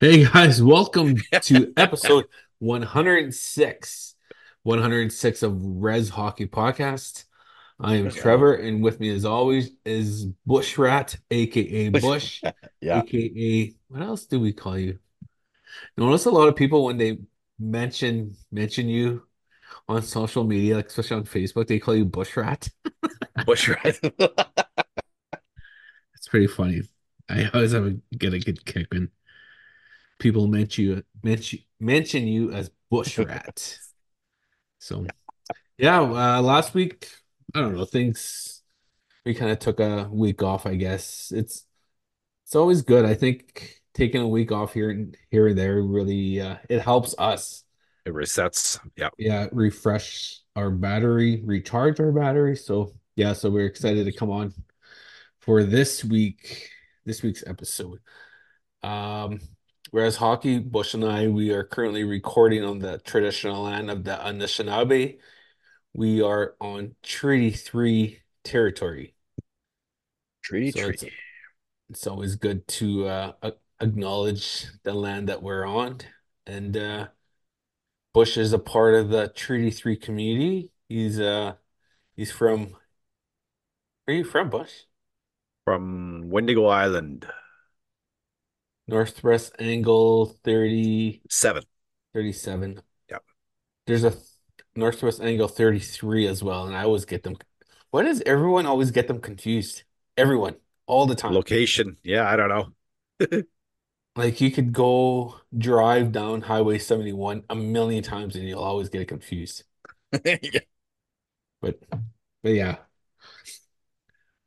Hey guys, welcome to episode 106. 106 of Rez Hockey Podcast. I am Trevor, and with me as always is Bushrat, aka Bush, Yeah. aka what else do we call you? Notice a lot of people when they mention mention you on social media, like especially on Facebook, they call you Bushrat. Bush right. It's pretty funny. I always have a, get a good kick when people mention you mention mention you as Bushrat. So yeah, uh, last week I don't know things. We kind of took a week off, I guess. It's it's always good. I think taking a week off here and here and there really uh, it helps us. It resets. Yeah. Yeah, refresh our battery, recharge our battery. So yeah, so we're excited to come on for this week, this week's episode. Um, whereas hockey, Bush and I, we are currently recording on the traditional land of the Anishinaabe. We are on Treaty 3 territory. Treaty So it's it's always good to uh, acknowledge the land that we're on. And uh, Bush is a part of the Treaty 3 community. He's uh he's from where are you from, Bush? From Wendigo Island. Northwest Angle 30 Seven. 37. Yep. There's a th- Northwest Angle 33 as well, and I always get them. Why does everyone always get them confused? Everyone, all the time. Location. Yeah, I don't know. Like you could go drive down Highway 71 a million times and you'll always get it confused. Yeah. But but yeah.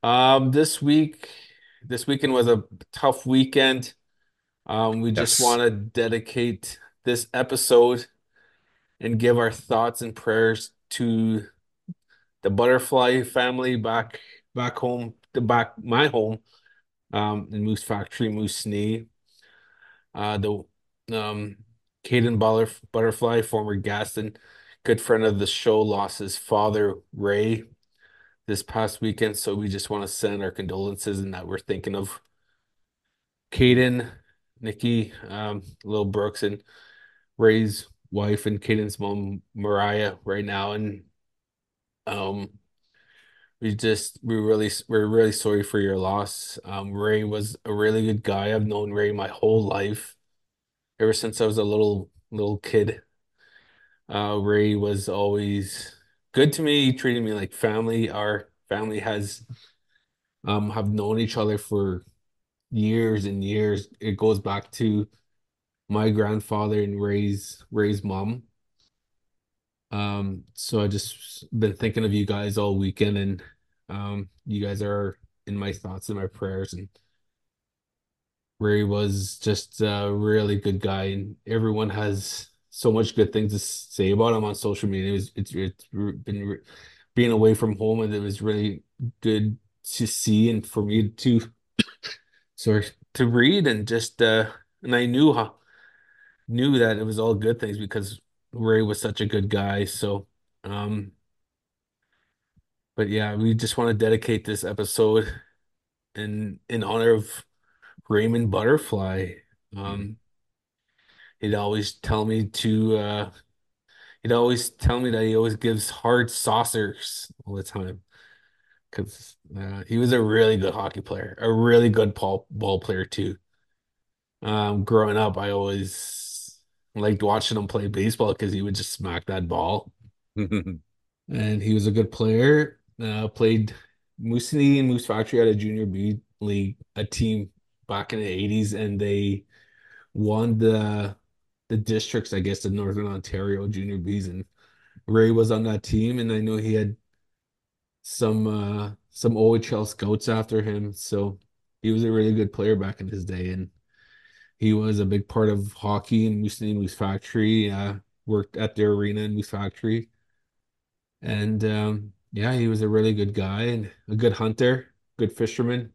Um this week this weekend was a tough weekend. Um we just Yes. want to dedicate this episode and give our thoughts and prayers to the Butterfly family back back home, the back my home, um in Moose Factory, Moosonee. Uh the um Caden Butter Butterfly, former Gaston, good friend of the show, lost his father, Ray, this past weekend. So we just want to send our condolences and that we're thinking of Caden, Nikki, um, Lil Brooks, and Ray's wife and Caden's mom, Mariah, right now. And um we just we really we're really sorry for your loss. Um Ray was a really good guy. I've known Ray my whole life. Ever since I was a little little kid. Uh Ray was always good to me. Treated me like family. Our family has um have known each other for years and years. It goes back to my grandfather and Ray's Ray's mom. Um, so I just been thinking of you guys all weekend and um you guys are in my thoughts and my prayers and Ray was just a really good guy and everyone has so much good things to say about him on social media. It was, it's it's been being away from home and it was really good to see and for me to to read and just uh and I knew how knew that it was all good things because Ray was such a good guy. So um but yeah, we just want to dedicate this episode in in honor of Raymond Butterfly. Um he'd always tell me to uh he'd always tell me that he always gives hard saucers all the time because uh, he was a really good hockey player, a really good ball ball player too. Um, growing up, I always liked watching him play baseball because he would just smack that ball. And he was a good player. Uh, played Moosonee and Moose Factory at a junior B league, a team back in the 80s, and they won the the districts, I guess, the Northern Ontario junior Bs. And Ray was on that team, and I know he had some uh some OHL scouts after him. So he was a really good player back in his day, and he was a big part of hockey in Moosonee Moose Factory. Uh, worked at their arena in Moose Factory. And um, yeah, he was a really good guy and a good hunter, good fisherman.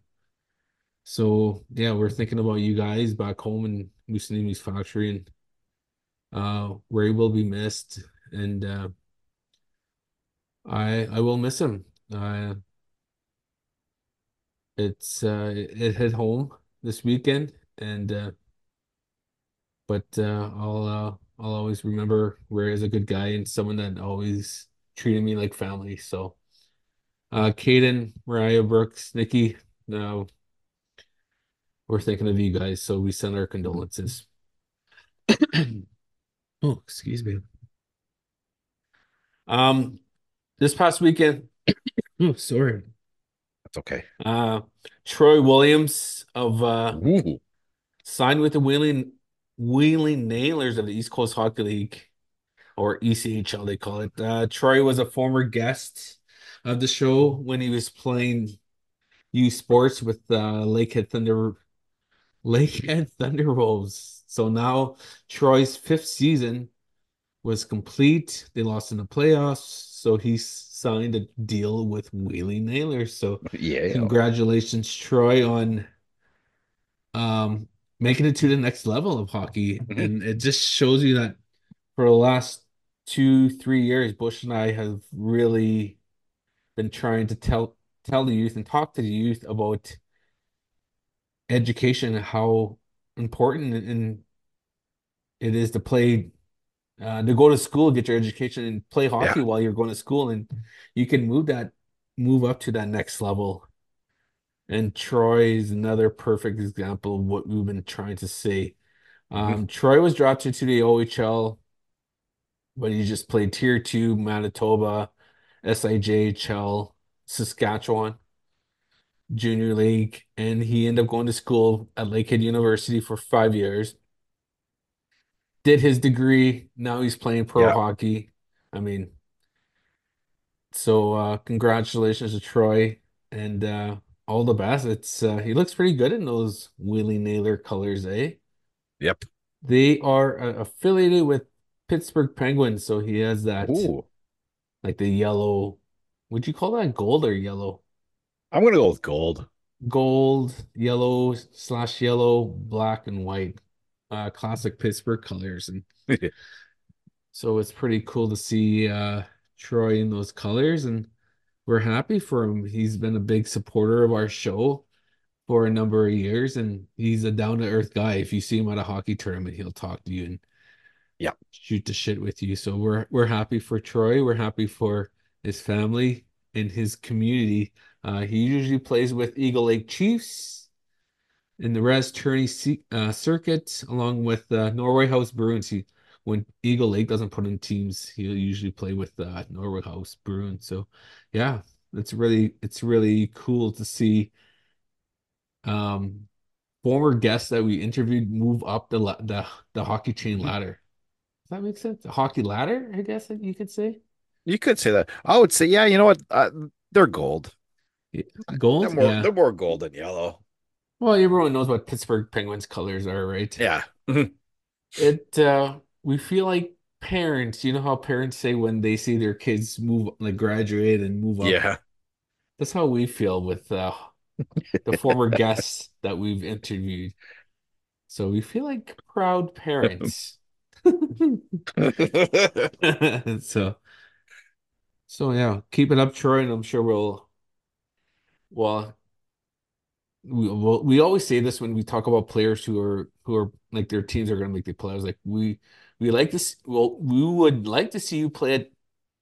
So yeah, we're thinking about you guys back home in Mussolini's factory and uh where he will be missed. And uh I I will miss him. Uh it's uh it, it hit home this weekend and uh, but uh, I'll uh, I'll always remember Ray as a good guy and someone that always treated me like family. So, uh, Caden, Mariah, Brooks, Nikki, no, we're thinking of you guys, so we send our condolences. Oh, excuse me. Um, this past weekend, oh, sorry. That's okay. Uh, Troy Williams of uh Ooh. signed with the Wheeling Wheeling Nailers of the East Coast Hockey League, or ECHL they call it. Uh, Troy was a former guest of the show when he was playing U Sports with uh, Lakehead Thunder Lakehead Thunder Wolves. So now Troy's fifth season was complete. They lost in the playoffs, so he signed a deal with Wheeling Nailers. So Yeah. congratulations, Troy, on um making it to the next level of hockey. Mhm. And it just shows you that for the last two, three years, Bush and I have really been trying to tell tell the youth and talk to the youth about education and how important and it is to play uh, to go to school, get your education, and play hockey Yeah. while you're going to school, and you can move that move up to that next level. And Troy is another perfect example of what we've been trying to say. Um, Troy was drafted to the OHL, but he just played Tier 2, Manitoba, SIJHL, Saskatchewan, Junior League, and he ended up going to school at Lakehead University for five years. Did his degree. Now he's playing pro Yeah. hockey. I mean, so uh, congratulations to Troy and uh, all the best. It's uh, he looks pretty good in those Willie Naylor colors, eh? Yep. They are uh, affiliated with Pittsburgh Penguins, so he has that Ooh. like the yellow. Would you call that gold or yellow? I'm gonna go with gold. Gold, yellow slash yellow, black and white. Uh, classic Pittsburgh colors, and so it's pretty cool to see uh Troy in those colors, and we're happy for him. He's been a big supporter of our show for a number of years, and he's a down-to-earth guy. If you see him at a hockey tournament, he'll talk to you and Yeah. shoot the shit with you. So we're we're happy for Troy. We're happy for his family and his community. Uh, he usually plays with Eagle Lake Chiefs in the Res Tourney uh, circuit, along with uh, Norway House Bruins. He, when Eagle Lake doesn't put in teams, he'll usually play with uh, Norway House Bruins. So, yeah, it's really it's really cool to see um, former guests that we interviewed move up the la- the the hockey chain ladder. Does that make sense? The hockey ladder, I guess you could say. You could say that. I would say, yeah, you know what? Uh, they're gold. They're Gold, more yeah. they're more gold than yellow. Well, everyone knows what Pittsburgh Penguins colors are, right? Yeah. It uh we feel like parents, you know how parents say when they see their kids move like graduate and move up. Yeah. That's how we feel with uh the former guests that we've interviewed. So we feel like proud parents. So so yeah, keep it up, Troy, and I'm sure we'll well we we always say this when we talk about players who are who are like their teams are going to make the playoffs. Like we we like this. Well, we would like to see you play it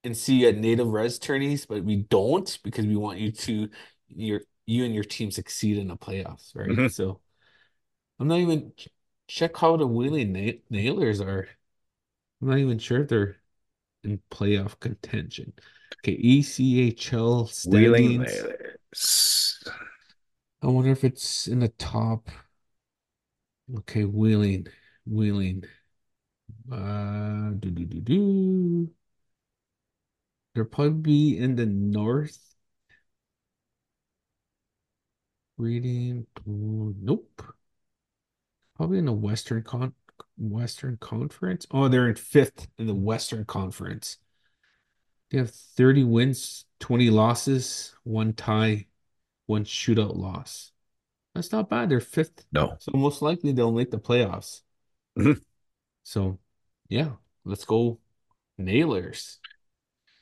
and see at native res tourneys, but we don't because we want you to your you and your team succeed in the playoffs, right? Mhm. So I'm not even check how the Wheeling Na Nailers are. I'm not even sure if they're in playoff contention. Okay, ECHL standings. Wheeling. Nailers. I wonder if it's in the top. Okay, Wheeling, Wheeling. Uh, do do do do. They'll probably be in the north. Reading. Ooh, nope. Probably in the Western Con Western Conference. Oh, they're in fifth in the Western Conference. They have 30 wins, 20 losses, one tie, one shootout loss. That's not bad. They're fifth. No. So most likely they'll make the playoffs. Mhm. So yeah, let's go Nailers.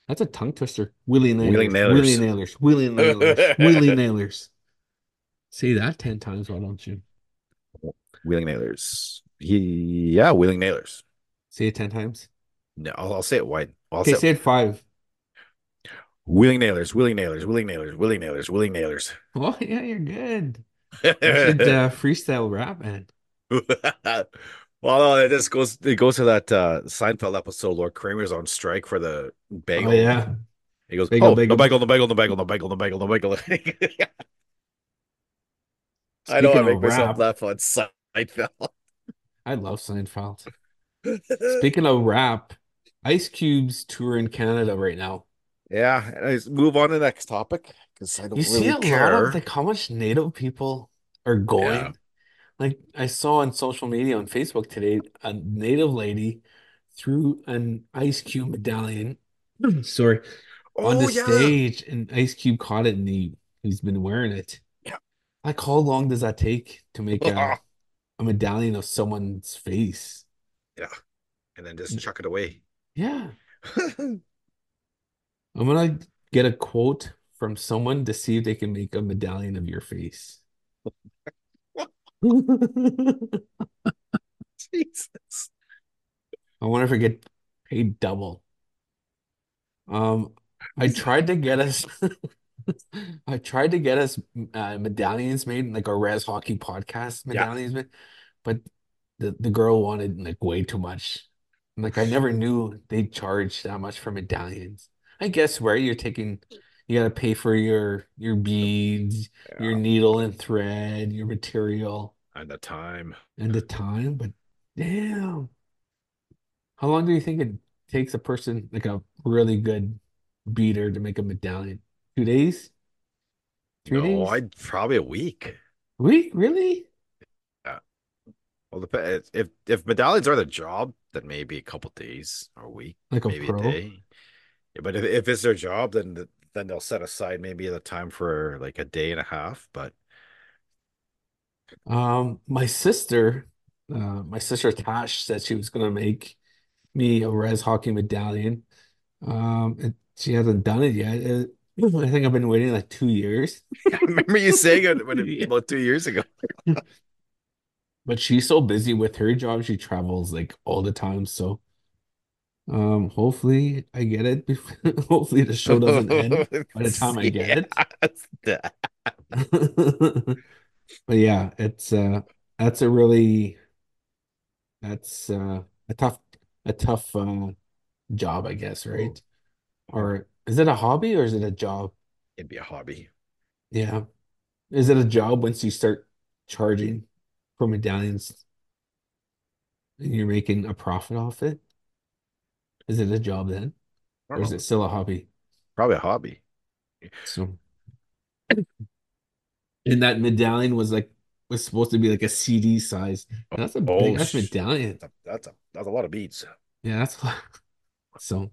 That's a tongue twister. Willie Nailers. Wheeling Nailers. Willie Nailers. Willie Nailers. Willie Nailers. Say that 10 times, why don't you? Wheeling Nailers. He, yeah, Wheeling Nailers. Say it 10 times. No, I'll, I'll say it wide. I'll Okay, say say it five. Wheeling Nailers, Wheeling Nailers, Wheeling Nailers, Wheeling Nailers, Wheeling Nailers. Oh, yeah, you're good. You should uh, freestyle rap, man. Well, no, it just goes it goes to that uh Seinfeld episode. Lord Kramer's on strike for the bagel. Oh, yeah. He goes, Bagel, "Oh, bagel. no bagel, no bagel, no bagel, no bagel, no bagel, no bagel." I know I make of myself laugh on Seinfeld. I love Seinfeld. Speaking of rap, Ice Cube's tour in Canada right now. Yeah, and I move on to the next topic because I don't You see really a lot care. of like how much native people are Yeah. going. Like I saw on social media on Facebook today, a native lady threw an Ice Cube medallion, sorry, on Oh the yeah. stage, and Ice Cube caught it, and he he's been wearing it. Yeah. Like how long does that take to make a, a medallion of someone's face? Yeah. And then just chuck it away. Yeah. I'm gonna get a quote from someone to see if they can make a medallion of your face. Jesus. I wonder if I get paid double. Um, I tried to get us, I tried to get us uh, medallions made, like our Rez Hockey podcast Yeah. medallions made, but the the girl wanted like way too much. Like I never knew they charged that much for medallions. I guess where you're taking, you gotta pay for your your beads, your Yeah. needle and thread, your material, And the time. and the time. But damn, how long do you think it takes a person like a really good beater to make a medallion? Two days? Three No, days? I'd probably a week. Week? Really? Yeah. Well, dep- if if medallions are the job, then maybe a couple days or a week, Like a maybe a pro? day. Yeah, but if, if it's their job, then th- then they'll set aside maybe the time for like a day and a half. But Um, my sister, uh, my sister Tash said she was gonna make me a res hockey medallion. Um, and she hasn't done it yet. Uh, I think I've been waiting like two years. I remember you saying it it, Yeah. about two years ago. But she's so busy with her job, she travels like all the time. So, um, hopefully I get it. Before, hopefully the show doesn't end by the time I get it. But yeah, it's uh that's a really that's uh a tough a tough uh job, I guess, right? Or is it a hobby or is it a job? It'd be a hobby. Yeah. Is it a job once you start charging for medallions and you're making a profit off it? Is it a job then? Or is know. it still a hobby? Probably a hobby. So, and that medallion was like was supposed to be like a CD size. That's a big Oh, that's medallion. that's a, that's a that's a lot of beads. Yeah, that's so.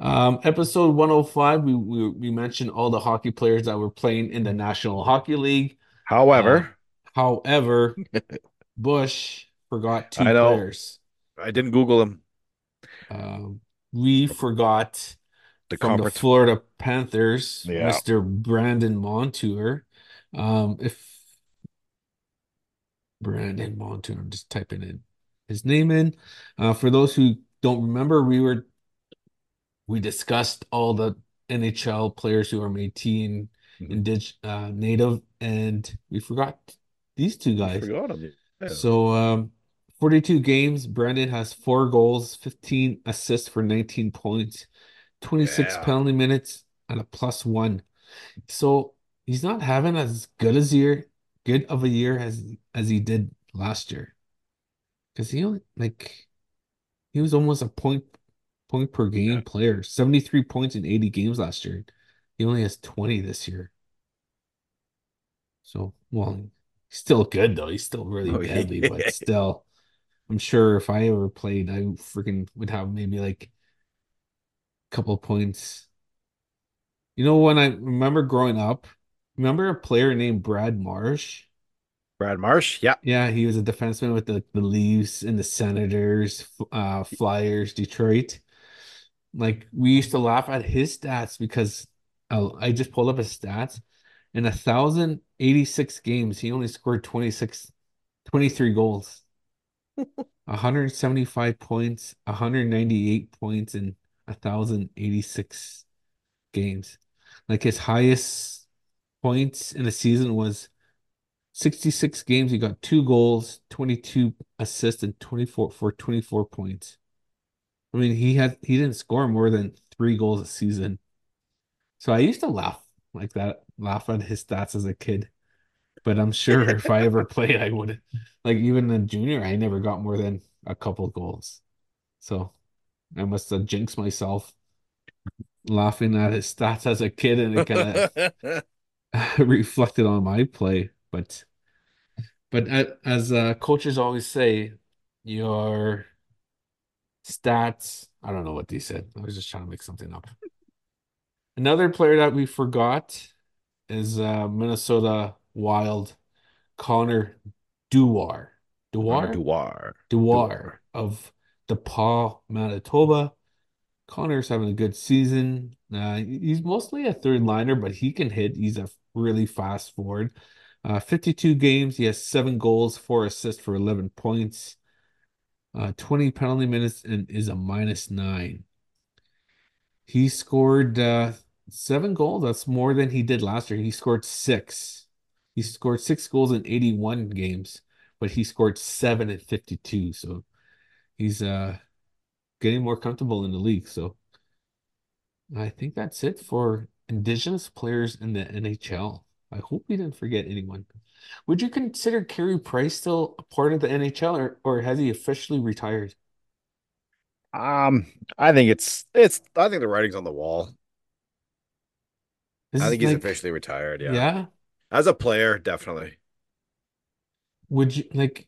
Um, episode 105, we, we we mentioned all the hockey players that were playing in the National Hockey League. However, However, Bush forgot two I know. players. I didn't Google him. Um, we forgot The from the. Florida Panthers, Yeah. Mr. Brandon Montour. Um, if Brandon Montour, I'm just typing in his name in. Uh, for those who don't remember, we were we discussed all the NHL players who are Métis and Mhm. indig uh, native, and we forgot these two guys. Forgot him. Yeah. So, um, 42 games. Brandon has four goals, 15 assists for 19 points, 26 Yeah. penalty minutes, and a plus one. So he's not having as good as year, good of a year as as he did last year. Because he only like he was almost a point point per game Yeah. player, 73 points in 80 games last year. He only has 20 this year. So, well, he's still good though. He's still really Oh, deadly, yeah. but still, I'm sure if I ever played, I freaking would have maybe like a couple of points. You know, when I remember growing up, remember a player named Brad Marsh? Brad Marsh. Yeah. Yeah, he was a defenseman with the, the Leafs and the Senators, uh, Flyers, Detroit. Like we used to laugh at his stats because uh, I just pulled up his stats. In a thousand eighty six games, he only scored 26 23 goals, 175 points, 198 points in 1,086 games. Like his highest points in a season was 66 games. He got two goals, 22 assists, and 24 for 24 points. I mean, he had he didn't score more than three goals a season. So I used to laugh like that, laugh at his stats as a kid. But I'm sure if I ever played, I would like even in junior, I never got more than a couple goals. So I must have jinxed myself laughing at his stats as a kid, and it kind of reflected on my play. But but as uh, coaches always say, your stats. I don't know what they said. I was just trying to make something up. Another player that we forgot is uh, Minnesota Wild Connor Dewar. Connor Dewar? Dewar. Dewar of The Pas, Manitoba. Connor's having a good season. Uh, he's mostly a third liner, but he can hit. He's a really fast forward. Uh, 52 games. He has seven goals, four assists for 11 points. Uh, 20 penalty minutes and is a minus nine. He scored uh, seven goals. That's more than he did last year. He scored six. He scored six goals in 81 games, but he scored seven at 52. So he's uh getting more comfortable in the league. So I think that's it for indigenous players in the NHL. I hope we didn't forget anyone. Would you consider Carey Price still a part of the NHL or, or has he officially retired? Um, I think it's it's I think the writing's on the wall. This I think he's like, officially retired, yeah. yeah. As a player, definitely. Would you like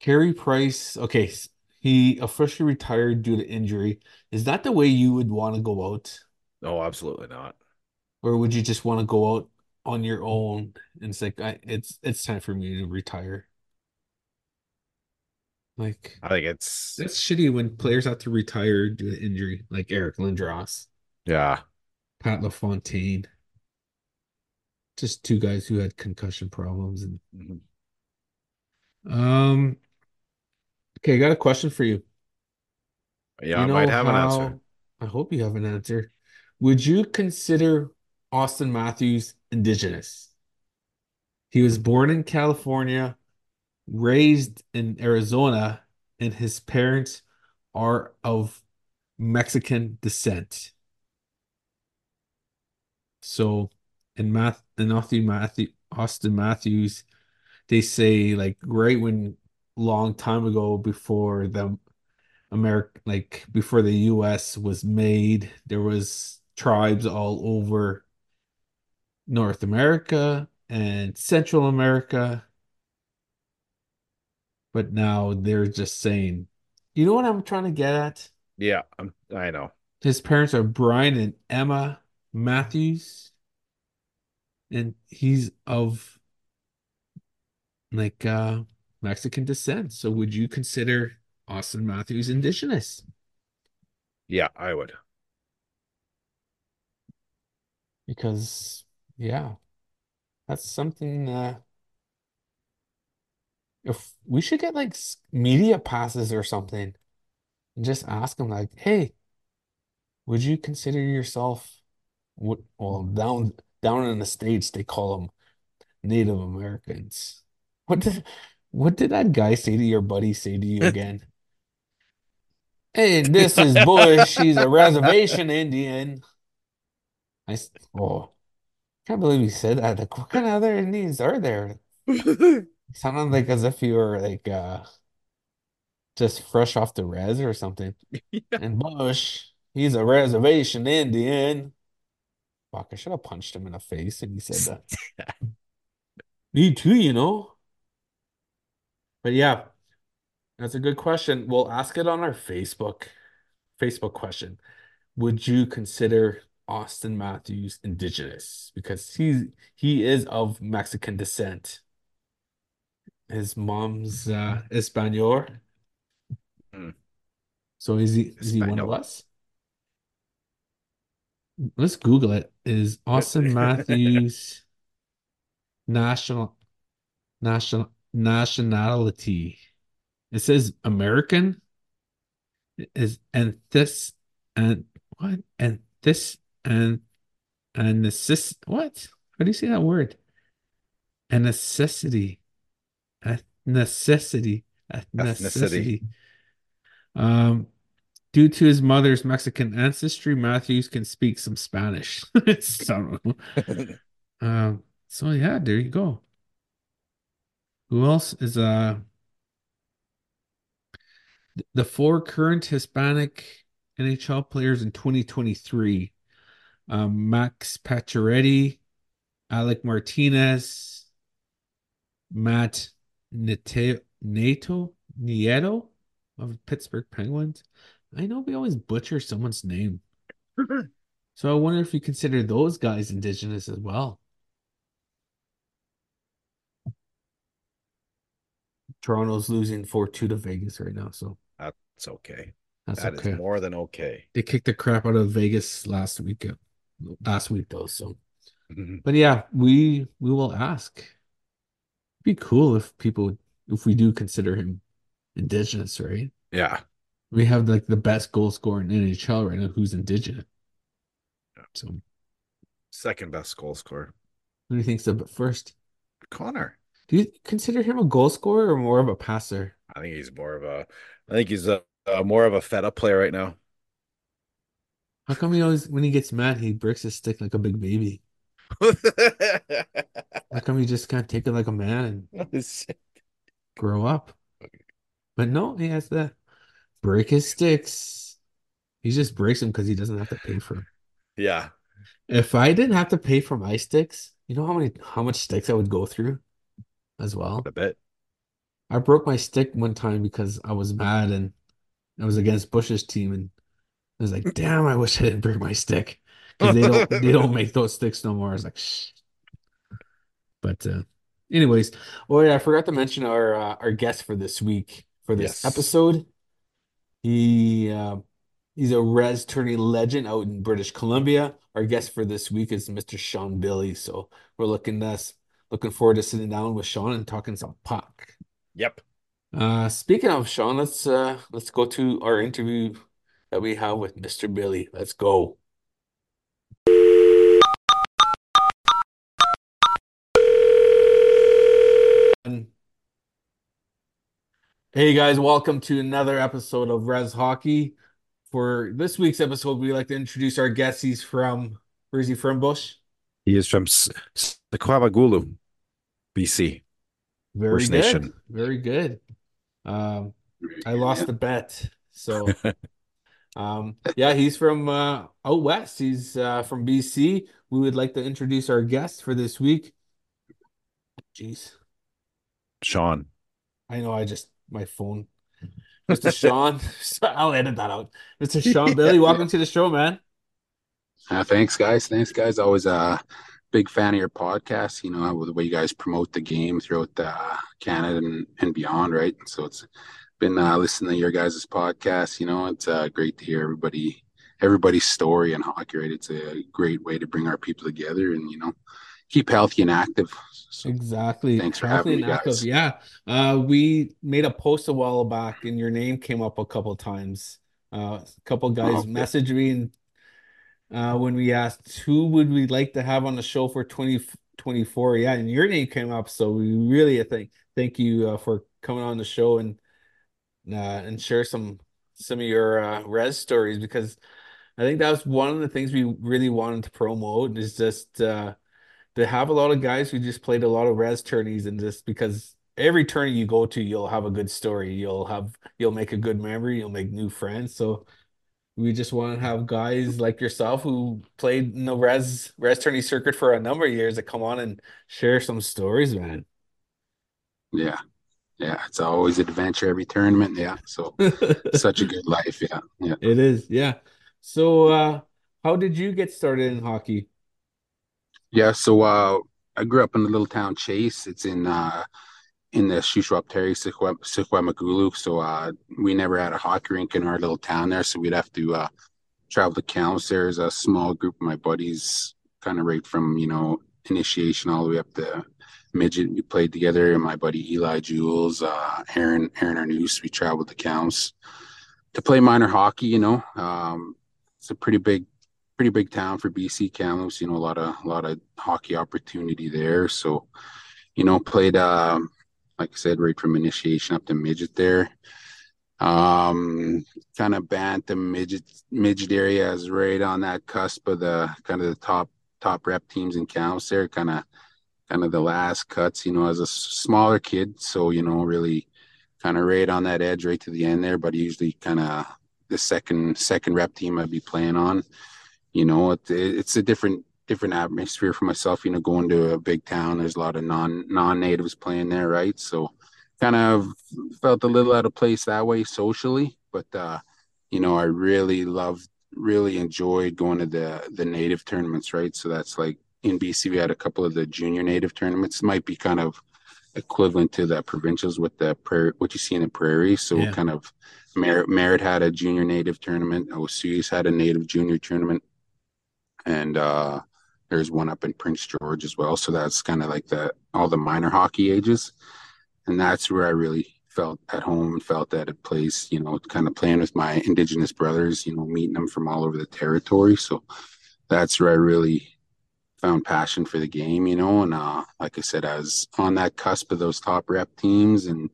Carey Price? Okay, he officially retired due to injury. Is that the way you would want to go out? No, absolutely not. Or would you just want to go out on your own and it's like I, it's it's time for me to retire? Like I think it's that's shitty when players have to retire due to injury, like Eric Lindros, yeah. Pat LaFontaine, just two guys who had concussion problems and Mhm. um okay, I got a question for you. Yeah, You I might know have an answer. I hope you have an answer. Would you consider Auston Matthews indigenous? He was born in California, raised in Arizona, and his parents are of Mexican descent. So in math in Auston Matthew Auston Matthews, they say like right when long time ago before the America like before the US was made, there was tribes all over North America and Central America, but now they're just saying, you know what I'm trying to get at? Yeah, I'm, I know. His parents are Brian and Emma Matthews, and he's of like uh Mexican descent. So would you consider Auston Matthews indigenous? Yeah, I would. Because yeah, that's something uh if we should get like media passes or something and just ask them like, hey, would you consider yourself what well down down in the States they call them Native Americans. What did what did that guy say to your buddy say to you again? Hey, this is Bush. He's a reservation Indian. I oh, can't believe he said that. Like, what kind of other Indians are there? Sounded like as if you were like uh just fresh off the res or something. And Bush, he's a reservation Indian. Fuck, I should have punched him in the face and he said that. Me too, you know. But yeah, that's a good question. We'll ask it on our Facebook Facebook question. Would you consider Auston Matthews indigenous? Because he's he is of Mexican descent. His mom's uh Espanol. Hmm. So is he is he one of us? Let's Google it. Is Auston Matthews national national nationality? It says American. Is and this and what and this and and necess what? How do you say that word? A necessity. A necessity. A Ethnicity. necessity. Um, due to his mother's Mexican ancestry, Matthews can speak some Spanish. So, I don't know. Um, so yeah, there you go. Who else is uh the four current Hispanic NHL players in 2023? Um, Max Pacioretty, Alec Martinez, Matt Nete- Nato Nieto of Pittsburgh Penguins. I know we always butcher someone's name. So I wonder if you consider those guys indigenous as well. Toronto's losing 4-2 to Vegas right now, so That's okay. that's That is okay. more than okay. They kicked the crap out of Vegas last week. uh, Last week though, so but yeah, we we will ask. It'd be cool if people if we do consider him indigenous, right? Yeah. We have like the best goal scorer in NHL right now who's indigenous. Yeah. So Second best goal scorer. Who do you think's the first? Connor. Do you consider him a goal scorer or more of a passer? I think he's more of a I think he's a, a more of a fed up player right now. How come he always when he gets mad he breaks his stick like a big baby? How come he just can't take it like a man and grow up? But no, he has to break his sticks. He just breaks them because he doesn't have to pay for them. yeah. If I didn't have to pay for my sticks, you know how many how much sticks I would go through as well? A bit. I broke my stick one time because I was mad and I was against Bush's team and I was like, damn, I wish I didn't break my stick. Because they don't they don't make those sticks no more. I was like, shh. But uh anyways, oh yeah, I forgot to mention our uh, our guest for this week for this Yes. episode. He uh, he's a res tourney legend out in British Columbia. Our guest for this week is Mr. Shawn Billy. So we're looking this looking forward to sitting down with Shawn and talking some puck. Yep. Uh, speaking of Shawn, let's uh let's go to our interview that we have with Mr. Billy. Let's go. Hey guys, welcome to another episode of Rez Hockey. For this week's episode, we'd like to introduce our guest. He's from where's he from, Bush? He is from Sequamagulu, BC. Very First good. Nation. Very good. Um, I lost the bet. So um yeah, he's from uh out west. He's uh from BC. We would like to introduce our guest for this week. Jeez. Shawn. I know I just my phone. Mr. Shawn. I'll edit that out. Mr. Shawn Billy, welcome to the show, man. Uh, thanks, guys. Thanks, guys. Always a big fan of your podcast. You know, the way you guys promote the game throughout uh, Canada and, and beyond, right? So it's been uh, listening to your guys' podcast. You know, it's uh, great to hear everybody everybody's story in hockey. Right? It's a great way to bring our people together and you know keep healthy and active. So, Exactly. Thanks for having me, guys. Yeah. Uh, we made a post a while back and your name came up a couple times. Uh, a couple guys okay. messaged me and uh, when we asked who would we like to have on the show for 2024, yeah, and your name came up. So we really i think thank you uh, for coming on the show and uh, and share some some of your uh, res stories because I think that was one of the things we really wanted to promote is just uh, to have a lot of guys who just played a lot of res tourneys and just because every tourney you go to, you'll have a good story. You'll have you'll make a good memory. You'll make new friends. So we just want to have guys like yourself who played in the res res tourney circuit for a number of years that come on and share some stories, man. Yeah, yeah. It's always adventure every tournament. Yeah. So such a good life. Yeah, yeah. It is, yeah. So uh how did you get started in hockey? Yeah, so uh, I grew up in the little town Chase. It's in uh, in the Shuswap Terry, Sequamagulu. So uh, we never had a hockey rink in our little town there, so we'd have to uh, travel to Kamloops. There's a small group of my buddies, kind of right from you know initiation all the way up to midget. We played together, my buddy Eli Jules, uh, Aaron Aaron Arnouse. We traveled to Counts to play minor hockey. You know, um, it's a pretty big pretty big town for BC Kamloops. You know, a lot of a lot of hockey opportunity there. So, you know, played um, like I said, right from initiation up to midget there. Um, kind of bantam midget midget area is right on that cusp of the kind of the top top rep teams in Kamloops there. Kind of kind of the last cuts, you know, as a smaller kid. So, you know, really kind of right on that edge right to the end there, but usually kind of the second second rep team I'd be playing on. You know, it, it's a different different atmosphere for myself. You know, going to a big town, there's a lot of non non natives playing there, right? So, kind of felt a little out of place that way socially, but uh, you know, I really loved, really enjoyed going to the the native tournaments, right? So that's like in BC, we had a couple of the junior native tournaments. Might be kind of equivalent to the provincials with the prairie, what you see in the prairie. So yeah. kind of Merritt, Merritt had a junior native tournament. Osoyoos had a native junior tournament, and uh, there's one up in Prince George as well. So that's kind of like the all the minor hockey ages, and that's where I really felt at home and felt at a place. You know, kind of playing with my Indigenous brothers. You know, meeting them from all over the territory. So that's where I really found passion for the game, you know, and uh, like I said, I was on that cusp of those top rep teams and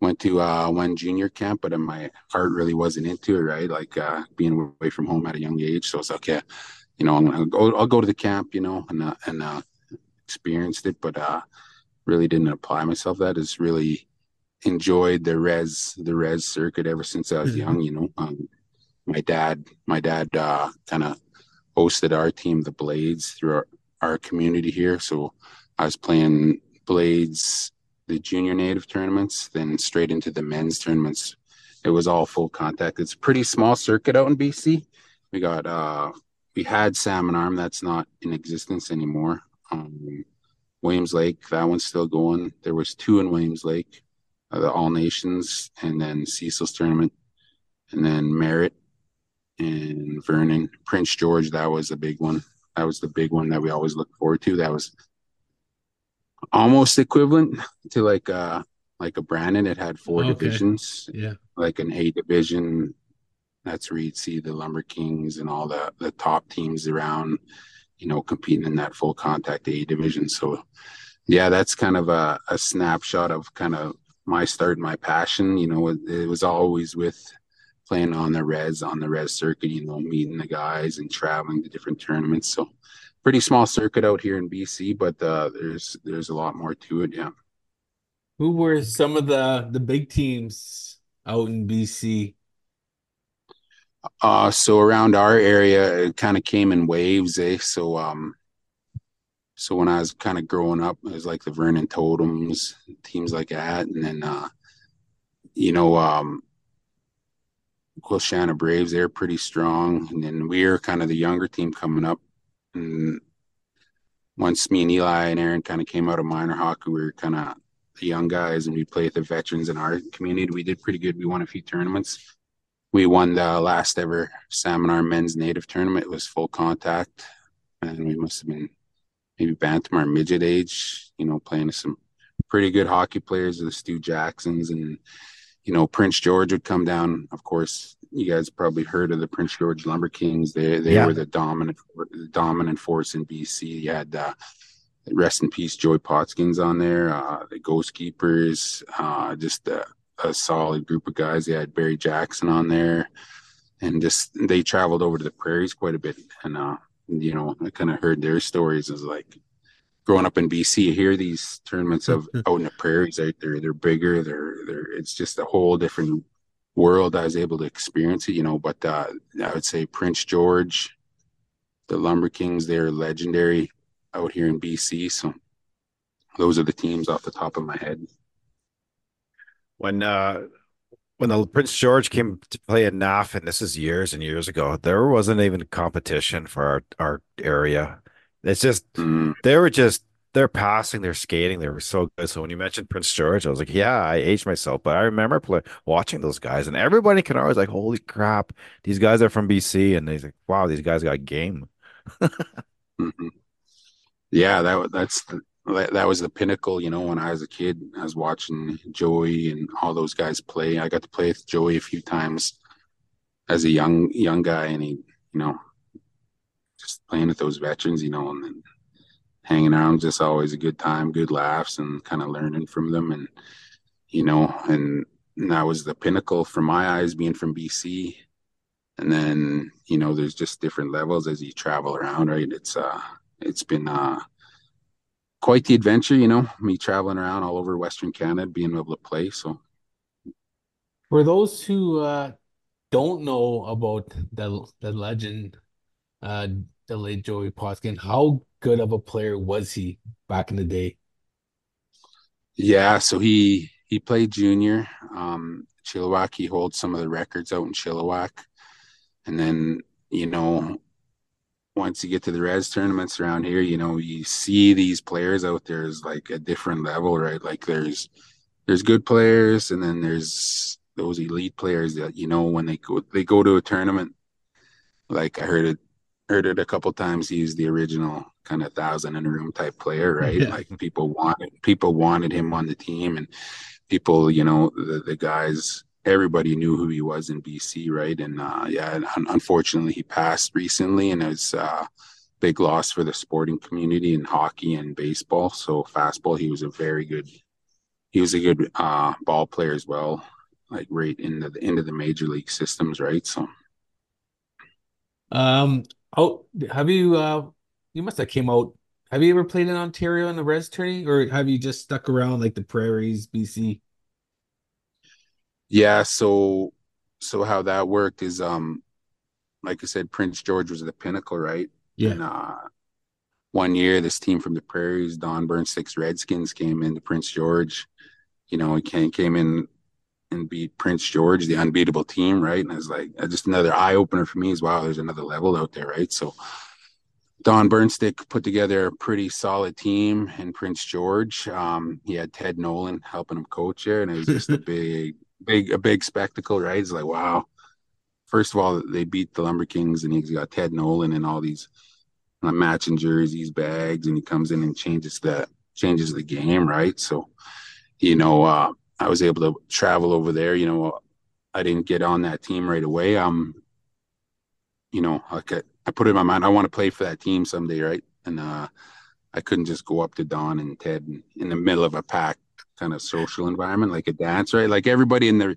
went to uh, one junior camp, but my heart really wasn't into it, right? Like uh, being away from home at a young age. So it's like, okay, you know, I'm gonna go, I'll go to the camp, you know, and uh, and uh, experienced it, but uh, really didn't apply myself. That is really enjoyed the res the res circuit ever since I was mm-hmm. young. You know, um, my dad my dad uh, kind of hosted our team, the Blades, through our, our community here. So I was playing blades, the junior native tournaments, then straight into the men's tournaments. It was all full contact. It's a pretty small circuit out in BC. We got uh we had salmon arm that's not in existence anymore. Um, Williams Lake, that one's still going. There was two in Williams Lake, uh, the All Nations, and then Cecil's tournament, and then Merritt and Vernon, Prince George. That was a big one that was the big one that we always look forward to. That was almost equivalent to like uh like a Brandon. It had four okay. divisions. Yeah. Like an A division. That's where you'd see the Lumber Kings and all the the top teams around, you know, competing in that full contact A division. So yeah, that's kind of a, a snapshot of kind of my start, my passion. You know, it, it was always with playing on the res on the res circuit, you know, meeting the guys and traveling to different tournaments. So pretty small circuit out here in BC, but uh, there's there's a lot more to it. Yeah. Who were some of the the big teams out in BC? Uh, so around our area, it kind of came in waves, eh? So um, so when I was kind of growing up, it was like the Vernon Totems, teams like that, and then uh, you know, um, Shanna Braves, they're pretty strong. And then we're kind of the younger team coming up. And once me and Eli and Aaron kind of came out of minor hockey, we were kind of the young guys and we played the veterans in our community. We did pretty good. We won a few tournaments. We won the last ever Salmon Arm men's native tournament. It was full contact. And we must have been maybe bantam or midget age, you know, playing with some pretty good hockey players, of the Stu Jacksons and you know, Prince George would come down. Of course, you guys probably heard of the Prince George Lumber Kings. They they yeah. were the dominant the dominant force in BC. You had uh, rest in peace Joy Potskins on there, uh, the Ghost Keepers, uh, just a, a, solid group of guys. They had Barry Jackson on there, and just they traveled over to the prairies quite a bit. And uh, you know, I kind of heard their stories as like growing up in BC, you hear these tournaments of out in the prairies out there. They're bigger. They're they're. It's just a whole different world. I was able to experience it, you know. But uh, I would say Prince George, the Lumber Kings, they're legendary out here in BC. So those are the teams off the top of my head. When uh when the Prince George came to play in NAF, and this is years and years ago, there wasn't even competition for our, our area. It's just mm. they were just they're passing, they're skating, they were so good. So when you mentioned Prince George, I was like, yeah, I aged myself, but I remember play, watching those guys, and everybody can always like, holy crap, these guys are from BC, and he's like, wow, these guys got game. mm-hmm. Yeah, that that's that was the pinnacle, you know, when I was a kid. I was watching Joey and all those guys play. I got to play with Joey a few times as a young young guy, and he, you know, just playing with those veterans, you know, and then hanging around, just always a good time, good laughs, and kind of learning from them, and you know, and, and that was the pinnacle for my eyes, being from BC. And then you know, there's just different levels as you travel around, right? It's uh, it's been uh quite the adventure, you know, me traveling around all over Western Canada, being able to play. So, for those who uh, don't know about the the legend, uh, the late Joey Poskin, how good of a player was he back in the day? Yeah, so he he played junior. Um, Chilliwack, he holds some of the records out in Chilliwack, and then you know once you get to the res tournaments around here, you know, you see these players out there is like a different level, right? Like there's there's good players and then there's those elite players that you know when they go they go to a tournament. Like I heard it heard it a couple times. He's the original kind of thousand in a room type player, right? Yeah. Like people wanted people wanted him on the team and people, you know, the, the guys everybody knew who he was in BC, right? And uh, yeah, unfortunately, he passed recently, and it's a big loss for the sporting community in hockey and baseball. So fastball, he was a very good, he was a good uh, ball player as well, like right into the into the major league systems, right? So, um, oh, have you? Uh, you must have came out. Have you ever played in Ontario in the res tourney, or have you just stuck around like the prairies, BC? Yeah, so so how that worked is um like I said, Prince George was the pinnacle, right? Yeah. And uh one year this team from the prairies, Don Burnstick's Redskins came into Prince George. You know, he came came in and beat Prince George, the unbeatable team, right? And it's like just another eye opener for me as wow, there's another level out there, right? So Don Burnstick put together a pretty solid team in Prince George. Um, he had Ted Nolan helping him coach there, and it was just a big, big a big spectacle, right? It's like wow. First of all, they beat the Lumber Kings, and he's got Ted Nolan and all these uh, matching jerseys, bags, and he comes in and changes the changes the game, right? So, you know, uh, I was able to travel over there. You know, I didn't get on that team right away. Um, you know, like I, I put it in my mind, I want to play for that team someday, right? And uh, I couldn't just go up to Don and Ted in the middle of a pack kind of social environment, like a dance, right? Like everybody in the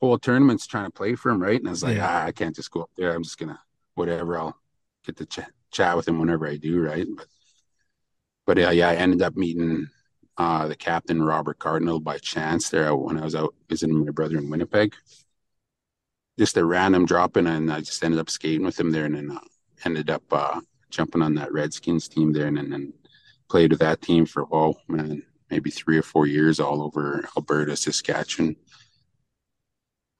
whole tournament's trying to play for him, right? And I was like, yeah. ah, I can't just go up there. I'm just gonna whatever. I'll get to ch- chat with him whenever I do, right? But but uh, yeah, I ended up meeting uh, the captain Robert Cardinal by chance there when I was out visiting my brother in Winnipeg. Just a random drop in, and I just ended up skating with him there, and then uh, ended up uh, jumping on that Redskins team there, and, and then played with that team for oh man, maybe three or four years all over Alberta, Saskatchewan.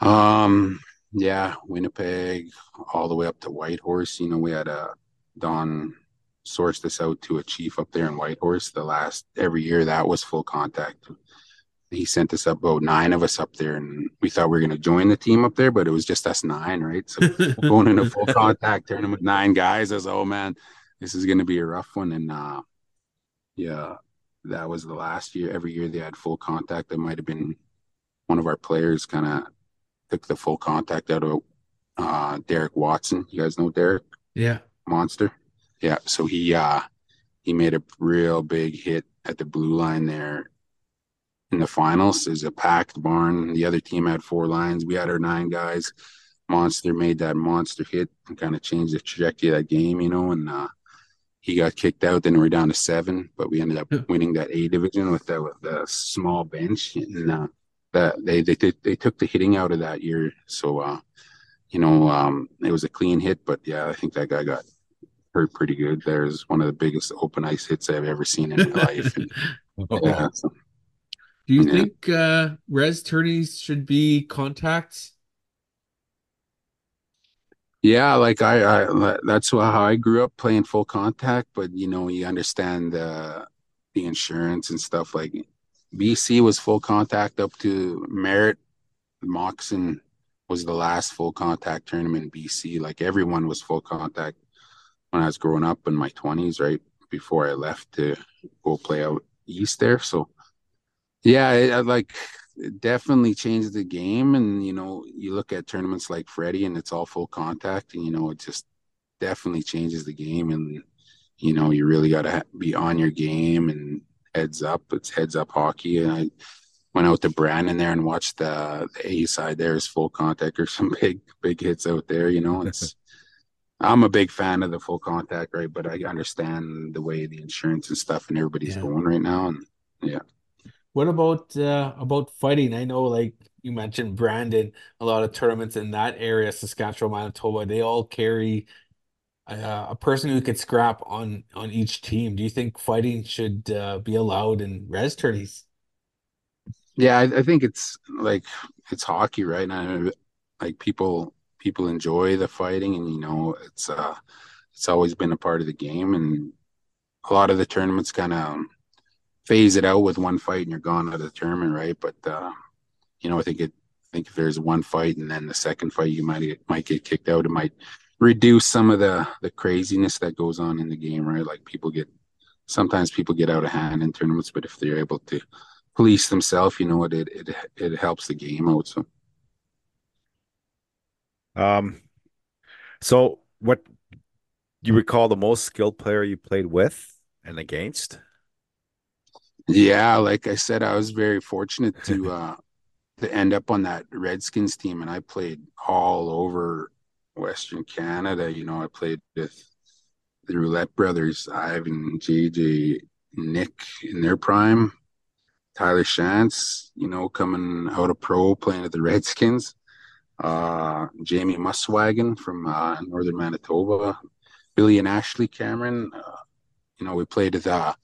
Um, yeah, Winnipeg, all the way up to Whitehorse. You know, we had a Don sourced us out to a chief up there in Whitehorse. The last every year that was full contact. He sent us up about nine of us up there, and we thought we were going to join the team up there, but it was just us nine, right? So going in a full contact tournament with nine guys, I was, oh man, this is going to be a rough one. And uh, yeah, that was the last year. Every year they had full contact. That might have been one of our players kind of took the full contact out of uh, Derek Watson. You guys know Derek? Yeah. Monster. Yeah. So he uh he made a real big hit at the blue line there in the finals. Is a packed barn. The other team had four lines. We had our nine guys. Monster made that monster hit and kind of changed the trajectory of that game, you know, and uh he got kicked out. Then we are down to seven, but we ended up winning that A division with the, with the small bench, and uh, that they they they took the hitting out of that year. So, uh, you know, um, it was a clean hit, but yeah, I think that guy got hurt pretty good. There's one of the biggest open ice hits I've ever seen in my life. And, yeah, so, Do you yeah. think uh, res tourneys should be contacts? Yeah, like I, I that's how I grew up playing full contact, but you know, you understand the the insurance and stuff like BC was full contact up to Merritt. Moxon was the last full contact tournament in BC. Like everyone was full contact when I was growing up in my twenties, right before I left to go play out east there. So yeah, I, like definitely changed the game. And you know, you look at tournaments like Freddie, and it's all full contact, and you know, it just definitely changes the game. And you know, you really got to be on your game and heads up. It's heads up hockey, and I went out to Brandon there and watched the, the A side. There is full contact. There's some big big hits out there. You know, it's. I'm a big fan of the full contact, right? But I understand the way the insurance and stuff and everybody's Yeah. going right now, and yeah. What about uh about fighting? I know like you mentioned Brandon, a lot of tournaments in that area, Saskatchewan, Manitoba, they all carry uh, a person who could scrap on on each team. Do you think fighting should uh, be allowed in res tourneys? Yeah, I, I think it's like it's hockey, right? And I, like people people enjoy the fighting, and you know, it's uh, it's always been a part of the game, and a lot of the tournaments kind of phase it out with one fight, and you're gone out of the tournament, right? But uh, you know, I think it, I think if there's one fight, and then the second fight, you might get, might get kicked out. It might reduce some of the the craziness that goes on in the game, right? Like people get sometimes people get out of hand in tournaments, but if they're able to police themselves, you know, it it it, it helps the game out. So Um, so what you recall the most skilled player you played with and against? Yeah, like I said, I was very fortunate to uh to end up on that Redskins team, and I played all over Western Canada. You know, I played with the Roulette brothers, Ivan, JJ, Nick in their prime, Tyler Shantz, you know, coming out of pro playing at the Redskins. uh, Jamie Muswagon from uh, Northern Manitoba, Billy and Ashley Cameron. Uh, you know, we played with uh,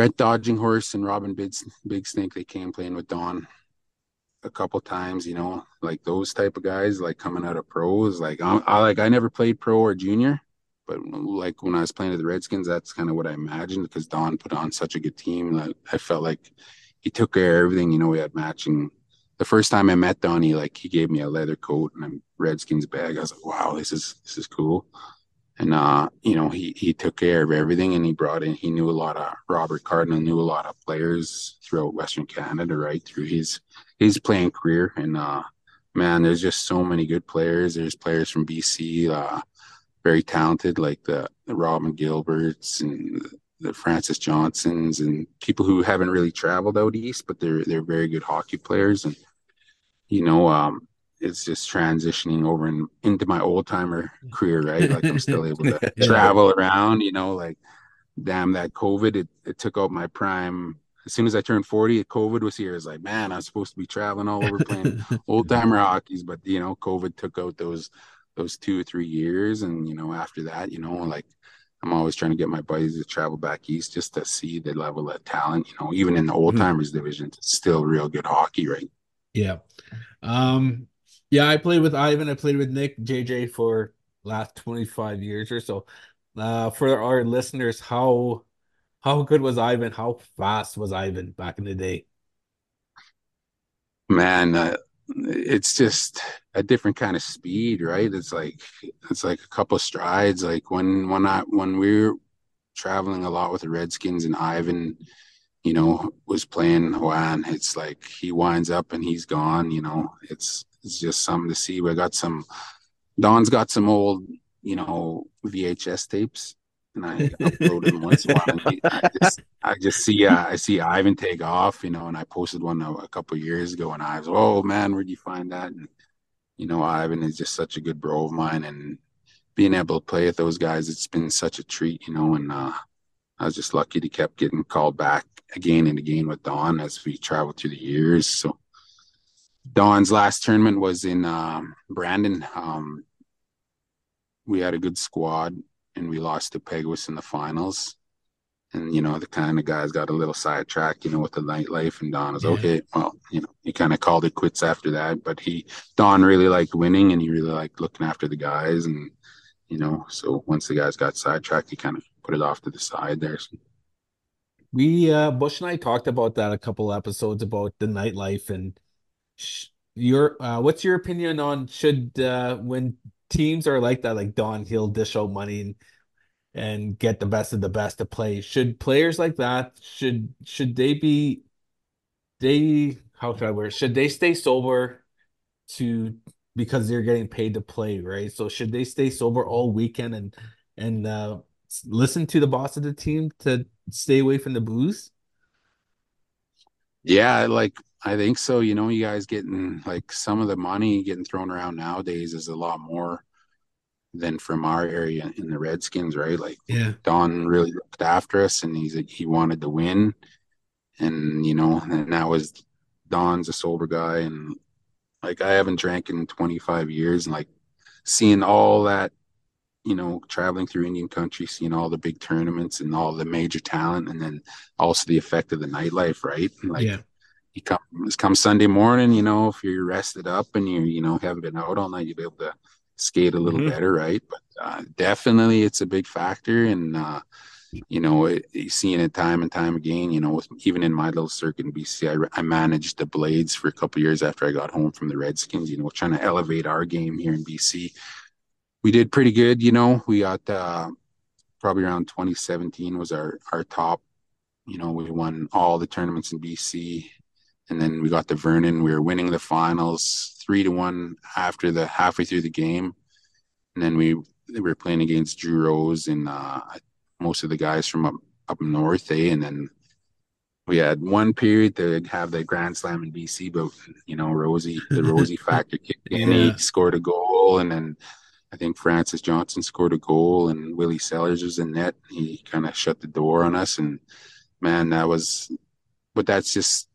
Brett Dodging Horse and Robin Big, Big Snake. They came playing with Don a couple times. You know, like those type of guys, like coming out of pros. Like I, I like I never played pro or junior, but like when I was playing with the Redskins, that's kind of what I imagined because Don put on such a good team. That I felt like he took care of everything. You know, we had matching the first time I met Donnie, like he gave me a leather coat and a Redskins bag. I was like, wow, this is this is cool. And uh, you know, he he took care of everything and he brought in he knew a lot of Robert Cardinal knew a lot of players throughout Western Canada, right? Through his his playing career. And uh man, there's just so many good players. There's players from BC, uh, very talented, like the, the Robin Gilberts and the Francis Johnsons and people who haven't really traveled out east, but they're they're very good hockey players. And you know, um, it's just transitioning over in, into my old timer career, right? Like I'm still able to Yeah. travel around, you know, like damn that COVID, it, it took out my prime. As soon as I turned 40, COVID was here. It's like, man, I'm supposed to be traveling all over playing old timer hockeys, but you know, COVID took out those those two or three years. And you know, after that, you know, like I'm always trying to get my buddies to travel back east just to see the level of talent, you know, even in the old timers division, it's still real good hockey, right? Yeah. Um, yeah, I played with Ivan, I played with Nick, JJ for last 25 years or so. Uh, for our listeners, how how good was Ivan? How fast was Ivan back in the day? Man, uh, it's just a different kind of speed, right? It's like it's like a couple strides. Like when when I when we were traveling a lot with the Redskins and Ivan, you know, was playing Juan, it's like he winds up and he's gone. You know, it's it's just something to see. We got some. Don's got some old, you know, VHS tapes, and I upload them once in a while. I just, I just see, uh, I see Ivan take off, you know, and I posted one a, a couple of years ago, and I was, oh man, where'd you find that? And you know, Ivan is just such a good bro of mine, and being able to play with those guys, it's been such a treat, you know, and uh, I was just lucky to kept getting called back again and again with Don as we traveled through the years. So Don's last tournament was in um, Brandon. Um, we had a good squad, and we lost to Peguis in the finals. And you know, the kind of guys got a little sidetracked, you know, with the nightlife. And Don was Yeah. okay. Well, you know, he kind of called it quits after that. But he, Don, really liked winning, and he really liked looking after the guys. And you know, so once the guys got sidetracked, he kind of put it off to the side there. So, We uh Bush and I talked about that a couple episodes about the nightlife and your uh what's your opinion on should uh when teams are like that, like Don, he'll dish out money and and get the best of the best to play. Should players like that should should they be they how should I word should they stay sober to because they're getting paid to play, right? So should they stay sober all weekend and and uh, listen to the boss of the team to stay away from the booze? Yeah, like I think so. You know, you guys getting like some of the money getting thrown around nowadays is a lot more than from our area in the Redskins, right? Like Yeah. Don really looked after us and he's he wanted to win. And you know, and that was Don's a sober guy and like I haven't drank in 25 years and like seeing all that, you know, traveling through Indian country, seeing all the big tournaments and all the major talent and then also the effect of the nightlife, right? And like Yeah. You come come Sunday morning, you know, if you're rested up and you you know haven't been out all night, you'll be able to skate a little Mhm. better, right? But uh, definitely, it's a big factor, and uh, you know, it, seeing it time and time again. You know, with, even in my little circuit in BC, I, I managed the Blades for a couple years after I got home from the Redskins. You know, trying to elevate our game here in BC. We did pretty good. You know, we got uh, probably around 2017 was our our top. You know, we won all the tournaments in BC and then we got to Vernon. We were winning the finals three to one after the halfway through the game, and then we we were playing against Drew Rose and uh, most of the guys from up up north. Eh? And then we had one period to have the Grand Slam in BC, but you know Rosie, the Rosie factor kicked in. Yeah. He scored a goal, and then I think Francis Johnson scored a goal, and Willie Sellers was in net. He kind of shut the door on us, and man, that was. But that's just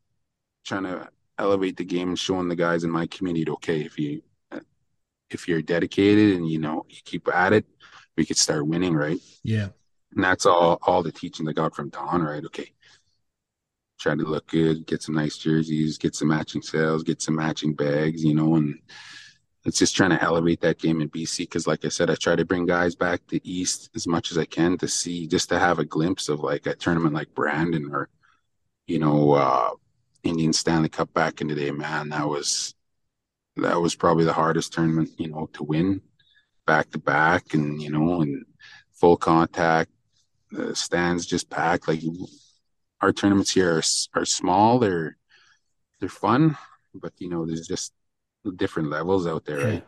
trying to elevate the game and showing the guys in my community okay if you if you're dedicated and you know you keep at it we could start winning right? Yeah. and that's all all the teaching I got from Don right? Okay. Try to look good get some nice jerseys get some matching sales get some matching bags you know and it's just trying to elevate that game in BC because like I said I try to bring guys back to East as much as I can to see just to have a glimpse of like a tournament like Brandon or you know uh Indian Stanley Cup back in the day, man, that was that was probably the hardest tournament, you know, to win back to back and you know, and full contact. The stands just packed. Like our tournaments here are are small. They're they're fun, but you know, there's just different levels out there, right?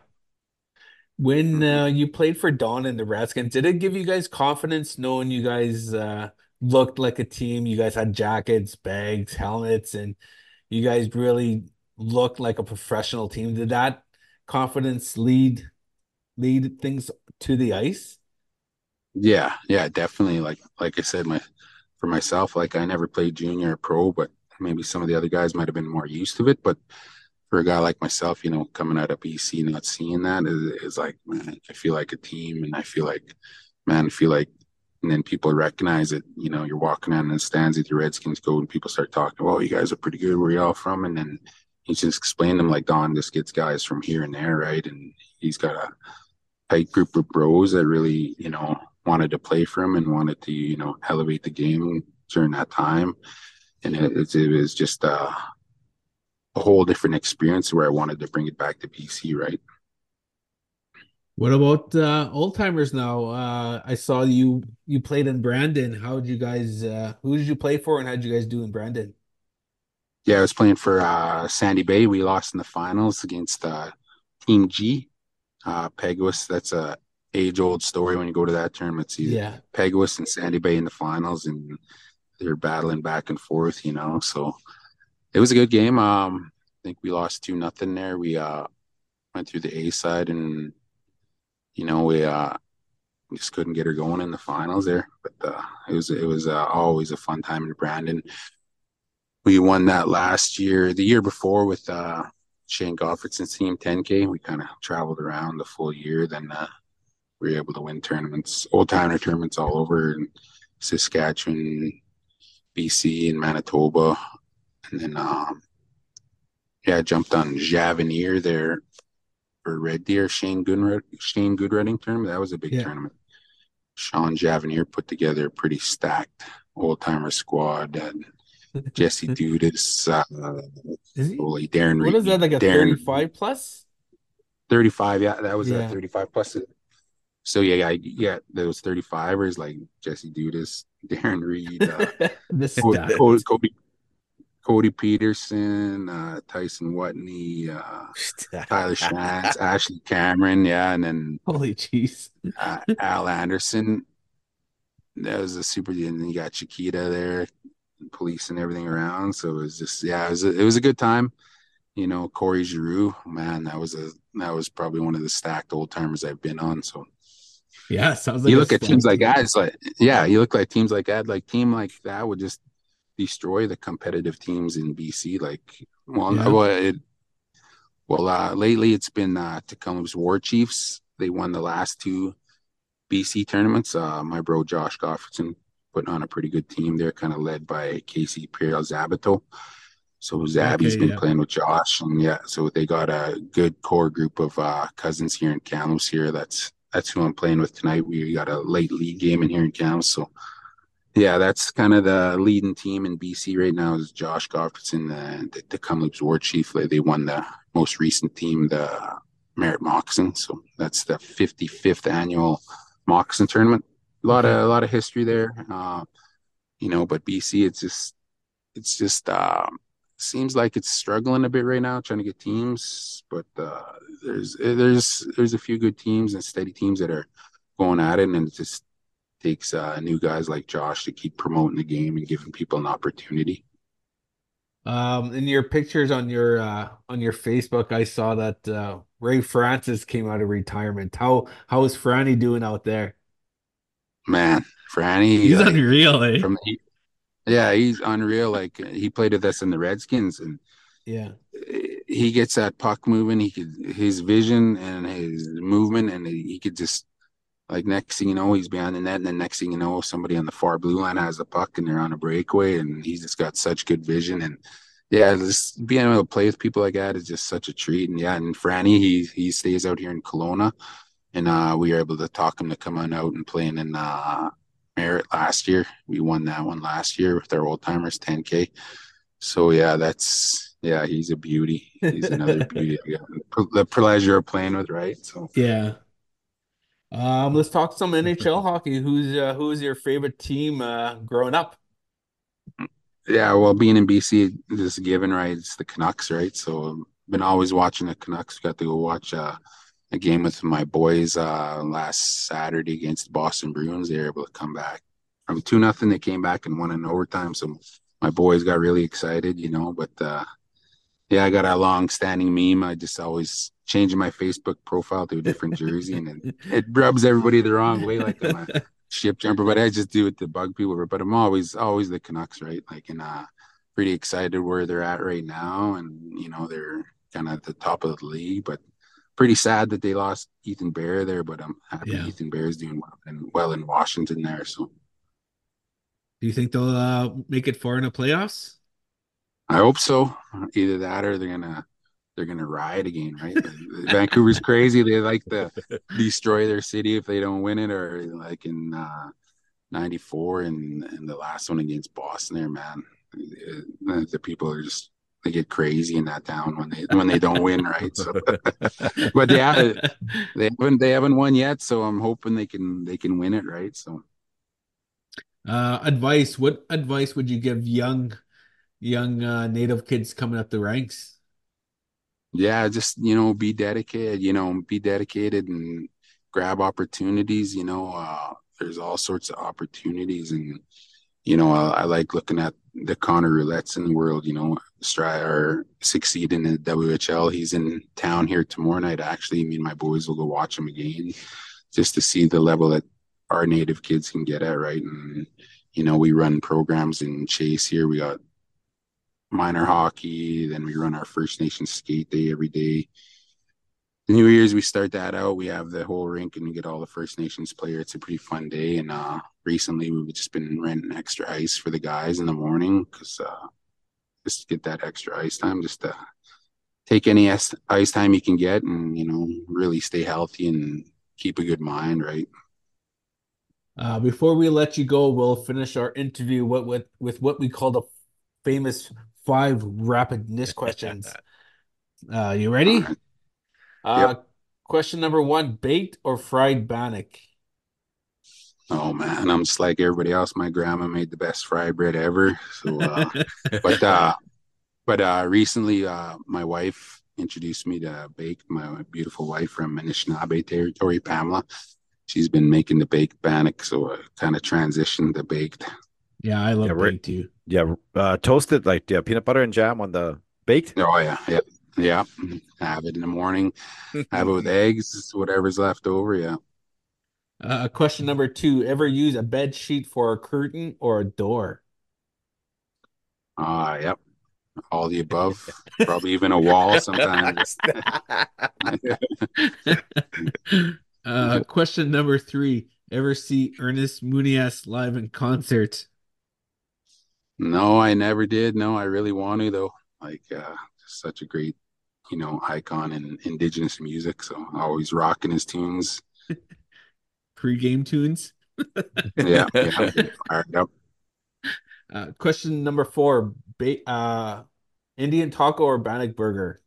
When uh, you played for Don and the Redskins, did it give you guys confidence knowing you guys uh, looked like a team? You guys had jackets, bags, helmets, and you guys really looked like a professional team. Did that confidence lead lead things to the ice? Yeah, yeah, definitely. Like like I said, my for myself, like I never played junior or pro, but maybe some of the other guys might have been more used to it. But for a guy like myself, you know, coming out of BC, not seeing that is, is like, man, I feel like a team, and I feel like, man, I feel like, and then people recognize it. You know, you're walking out in the stands with your Redskins go, and people start talking, "Oh, you guys are pretty good. Where y'all from?" And then he just explained them like Don just gets guys from here and there, right? And he's got a tight group of bros that really, you know, wanted to play for him and wanted to, you know, elevate the game during that time. And it, it, was just uh, a whole different experience where I wanted to bring it back to BC, right? What about uh, old timers now? Uh, I saw you you played in Brandon. How did you guys uh, who did you play for and how did you guys do in Brandon? Yeah, I was playing for uh, Sandy Bay. We lost in the finals against uh, Team G, uh, Peguis. That's a age old story when you go to that tournament. It's Yeah. Peguis and Sandy Bay in the finals, and they're battling back and forth, you know. So it was a good game. Um, I think we lost two nothing there. We uh went through the A side, and you know we uh just couldn't get her going in the finals there. But uh, it was it was uh, always a fun time in Brandon. We won that last year, the year before with uh, Shane Gottfriedson's team 10K. We kind of traveled around the full year. Then uh, we were able to win tournaments, old timer tournaments all over in Saskatchewan, BC, and Manitoba. And then, um, yeah, I jumped on Javenier there for Red Deer, Shane Goodred, Shane Goodreading tournament. That was a big Yeah. tournament. Sean Javenier put together a pretty stacked old timer squad. And Jesse Dudas, uh, Is he, holy Darren what is that, like a Darren 35 plus? 35 yeah that was Yeah. a 35 plus so yeah, I, yeah, those 35ers like Jesse Dudas, Darren Reed, uh, Cody, stats. Cody, Peterson, uh, Tyson Watney, uh, Tyler Shantz, Ashley Cameron, yeah, and then Holy jeez. uh, Al Anderson. That was a super. And then you got Chiquita there, police and everything around. So it was just yeah, it was a, it was a good time. You know, Corey Giroux, man, that was a that was probably one of the stacked old timers I've been on. So Yeah, sounds like you look at teams stacked like team. that, it's like yeah, you look like teams like that, like team like that would just destroy the competitive teams in BC. Like, well, Yeah. well, it, well, uh, lately it's been uh, Tk'emlúps War Chiefs. They won the last two BC tournaments. Uh, my bro Josh Gottfriedson putting on a pretty good team there, kind of led by Casey Pierre Zabato. So Zabby's Okay, been yeah. playing with Josh, and yeah, so they got a good core group of uh, cousins here in Kamloops. Here, that's that's who I'm playing with tonight. We got a late league game in here in Kamloops, so yeah, that's kind of the leading team in BC right now is Josh Gottfriedson, uh, the, the Kamloops War Chief. They, won the most recent team, the Merritt Moxon. So that's the 55th annual Moxon tournament. A lot of a lot of history there, uh, you know. But BC, it's just it's just um, seems like it's struggling a bit right now, trying to get teams. But uh, there's there's there's a few good teams and steady teams that are going at it, and it just takes uh, new guys like Josh to keep promoting the game and giving people an opportunity. Um, in your pictures on your uh on your Facebook, I saw that uh Ray Francis came out of retirement. How how is Franny doing out there? Man, Franny, He's like, unreal, eh? from he, yeah, he's unreal. Like he played with us in the Redskins, and Yeah. he gets that puck moving. He could his vision and his movement, and he, he could just like next thing you know, he's behind the net, and then next thing you know, somebody on the far blue line has the puck, and they're on a breakaway, and he's just got such good vision, and yeah, just being able to play with people like that is just such a treat. And yeah, and Franny, he he stays out here in Kelowna, and uh, we were able to talk him to come on out and playing in uh, Merritt last year. We won that one last year with our old timers 10K. So yeah, that's yeah, he's a beauty. He's another beauty. The pleasure of playing with, right? So Yeah. Um, let's talk some NHL hockey. Who's uh, who's your favorite team uh growing up? yeah, well, being in BC a given, right? It's the Canucks, right? So I've been always watching the Canucks. Got to go watch uh, a game with my boys uh, last Saturday against the Boston Bruins. They were able to come back from two nothing. They came back and won in overtime. So my boys got really excited, you know. But uh, yeah, I got a long standing meme. I just always changing my Facebook profile to a different jersey, and it, it rubs everybody the wrong way, like I'm a ship jumper. But I just do it to bug people. But I'm always always the Canucks, right? Like, and uh, pretty excited where they're at right now, and you know they're kind of at the top of the league, but. Pretty sad that they lost Ethan Bear there, but I'm happy Yeah. Ethan Bear is doing well and well in Washington there. So Do you think they'll uh make it far in the playoffs? I hope so. Either that or they're gonna they're gonna riot again, right? Vancouver's crazy. They like to destroy their city if they don't win it, or like in uh, '94 and and the last one against Boston. There, man, Uh, the people are just they get crazy in that town when they when they don't win, right? So, but yeah, they haven't they haven't won yet, so I'm hoping they can they can win it, right? So. Uh, advice. What advice would you give young young uh, native kids coming up the ranks? yeah just you know be dedicated you know be dedicated and grab opportunities you know uh there's all sorts of opportunities and you know I, I like looking at the Connor Roulettes in the world you know stri or succeed in the WHL he's in town here tomorrow night. Actually me and my boys will go watch him again just to see the level that our native kids can get at right? And you know we run programs in Chase here. We got minor hockey. Then we run our First Nations skate day every day. New Year's we start that out. We have the whole rink and we get all the First Nations players. It's a pretty fun day. And uh, recently we've just been renting extra ice for the guys in the morning because uh, just to get that extra ice time, just to take any ice time you can get, and you know really stay healthy and keep a good mind. Right. Uh, before we let you go, we'll finish our interview with, with, with what we call the famous five rapid niche questions. Uh, you ready? All right. Uh, question number one: baked or fried bannock? Oh man, I'm just like everybody else. My grandma made the best fried bread ever. So, uh, but uh, but uh, recently, uh, my wife introduced me to bake. My beautiful wife from Anishinaabe territory, Pamela. She's been making the baked bannock, so I kind of transitioned to baked. Yeah, I love Yeah, baked too. Yeah, uh, toasted like yeah, peanut butter and jam on the baked. Oh yeah, yeah, yeah. Have it in the morning. Have it with eggs, whatever's left over. Yeah. Uh, question number two: Ever use a bed sheet for a curtain or a door? Ah, yep. All the above. Probably even a wall sometimes. uh, question number three: Ever see Ernest Munias live in concert? No, I never did. No, I really want to though. Like, uh, such a great, you know, icon in indigenous music. So always rocking his tunes. Pre-game tunes. Yeah, yeah. Fired up. Uh, question number four: ba- uh, Indian taco or bannock burger?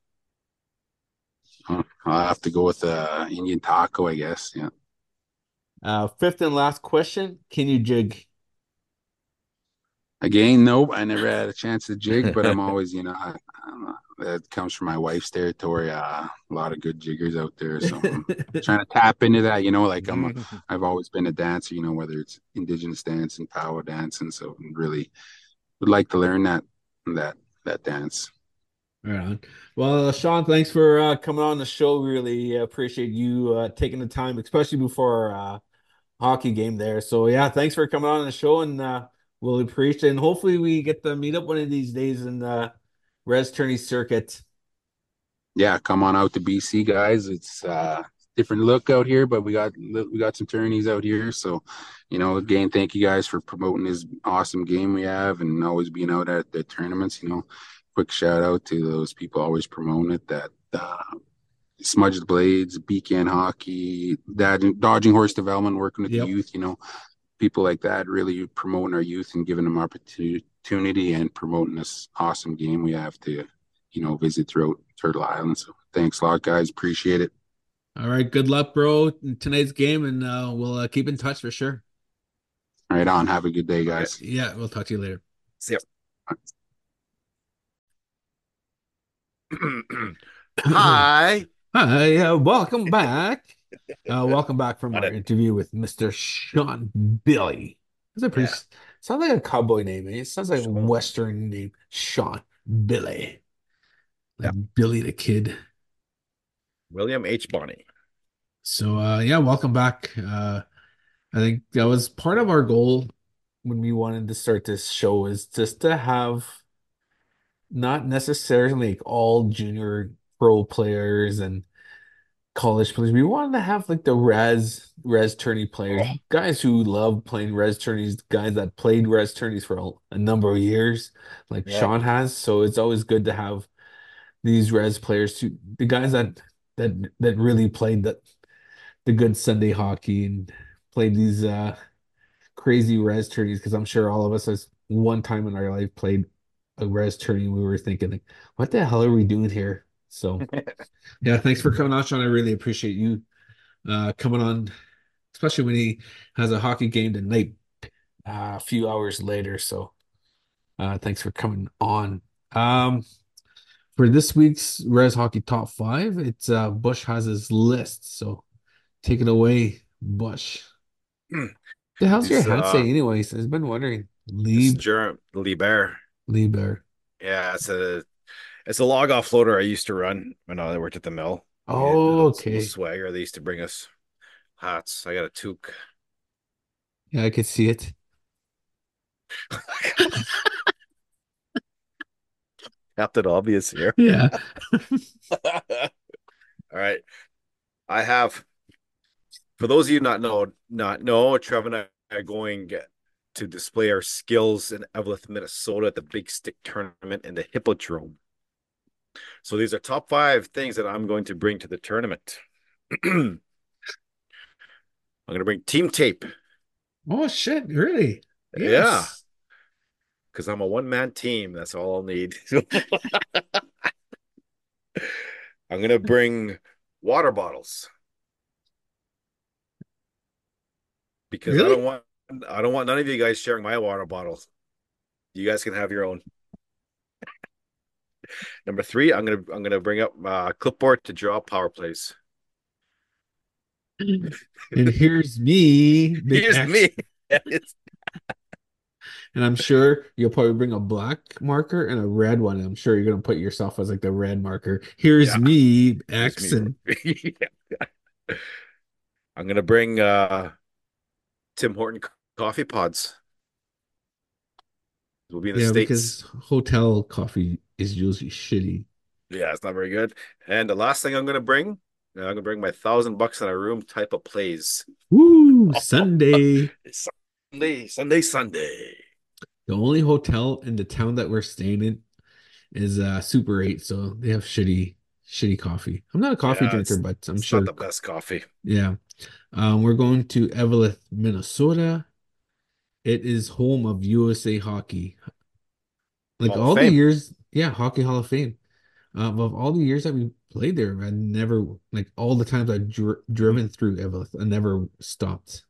I'll have to go with uh Indian taco, I guess. Yeah. Uh, fifth and last question: Can you jig? Again, nope. I never had a chance to jig, but I'm always, you know, I, I, that comes from my wife's territory. Uh, a lot of good jiggers out there, so I'm trying to tap into that. You know, like I'm, a, I've always been a dancer. You know, whether it's indigenous dance and power dance, and so really would like to learn that that that dance. All right. Well, Shawn, thanks for uh, coming on the show. Really appreciate you uh, taking the time, especially before our uh, hockey game there. So yeah, thanks for coming on the show, and uh, we'll appreciate. And hopefully, we get to meet up one of these days in the Res Tourney circuit. Yeah, come on out to BC, guys. It's uh different look out here, but we got we got some tourneys out here. So, you know, again, thank you guys for promoting this awesome game we have and always being out at the tournaments. You know, quick shout out to those people always promoting it. That uh, Smudge the Blades, Beacon Hockey, dodging, dodging Horse Development, working with Yep. the youth. You know, people like that really promoting our youth and giving them opportunity and promoting this awesome game we have to, you know, visit throughout Turtle Island. So thanks a lot, guys. Appreciate it. All right, good luck, bro, in tonight's game, and uh, we'll uh, keep in touch for sure. Right on. Have a good day, guys. Yeah, we'll talk to you later. See ya. Hi. Hi, uh, welcome back. Uh, welcome back from our interview with Mr. Shawn Billy. That's a pretty Yeah. sounds like a cowboy name. eh? It sounds like a Western name. Shawn Billy. Like Yeah. Billy the Kid. William H. Bonney. So uh yeah, welcome back. Uh I think that was part of our goal when we wanted to start this show is just to have not necessarily like all junior pro players and college players. We wanted to have like the res res tourney players, guys who love playing res tourneys, guys that played res tourneys for a, a number of years, like Yeah. Shawn has. So it's always good to have these res players to the guys that that that really played the the good Sunday hockey and played these uh crazy res tourneys because I'm sure all of us has one time in our life played a res tourney we were thinking like, what the hell are we doing here? So yeah, thanks for coming on, Shawn. I really appreciate you uh coming on, especially when he has a hockey game tonight uh, a few hours later. So uh thanks for coming on. Um for this week's Res Hockey Top Five, it's uh Bush has his list. So take it away, Bush. The hell's your It's, hat uh, say anyways? I've been wondering. It's Lieb Germ Liebherr. Lieber. Yeah, it's a it's a log off floater I used to run when I worked at the mill. Oh, okay. Swagger. They used to bring us hats. I got a toque. Yeah, I could see it. Captain Obvious here. Yeah. All right. I have for those of you not know not know, Trev and I are going to display our skills in Eveleth, Minnesota at the Big Stick tournament in the Hippodrome. So these are top five things that I'm going to bring to the tournament. I'm going to bring team tape. Oh shit, really? Yeah. Because I'm a one man team. That's all I'll need. I'm gonna bring water bottles. Because I don't want I don't want none of you guys sharing my water bottles. You guys can have your own. Number three, I'm gonna I'm gonna bring up uh, clipboard to draw power plays. And here's me, Here's X. me. And I'm sure you'll probably bring a black marker and a red one. I'm sure you're gonna put yourself as like the red marker. Here's Yeah. me, X, and Yeah. I'm gonna bring uh, Tim Horton coffee pods. We'll be in the yeah, States. because hotel coffee is usually shitty. Yeah, it's not very good. And the last thing I'm gonna bring, uh, I'm gonna bring my thousand bucks in a room type of plays. Woo! Sunday. Sunday, Sunday, Sunday. The only hotel in the town that we're staying in is uh Super 8, so they have shitty, shitty coffee. I'm not a coffee Yeah, drinker, but I'm sure. the best coffee. Yeah. Um, we're going to Eveleth, Minnesota. It is home of USA Hockey. Like Hall all the years, yeah, Hockey Hall of Fame. Um, of all the years that we played there, I never like all the times I've dri driven through Eveleth, I never stopped.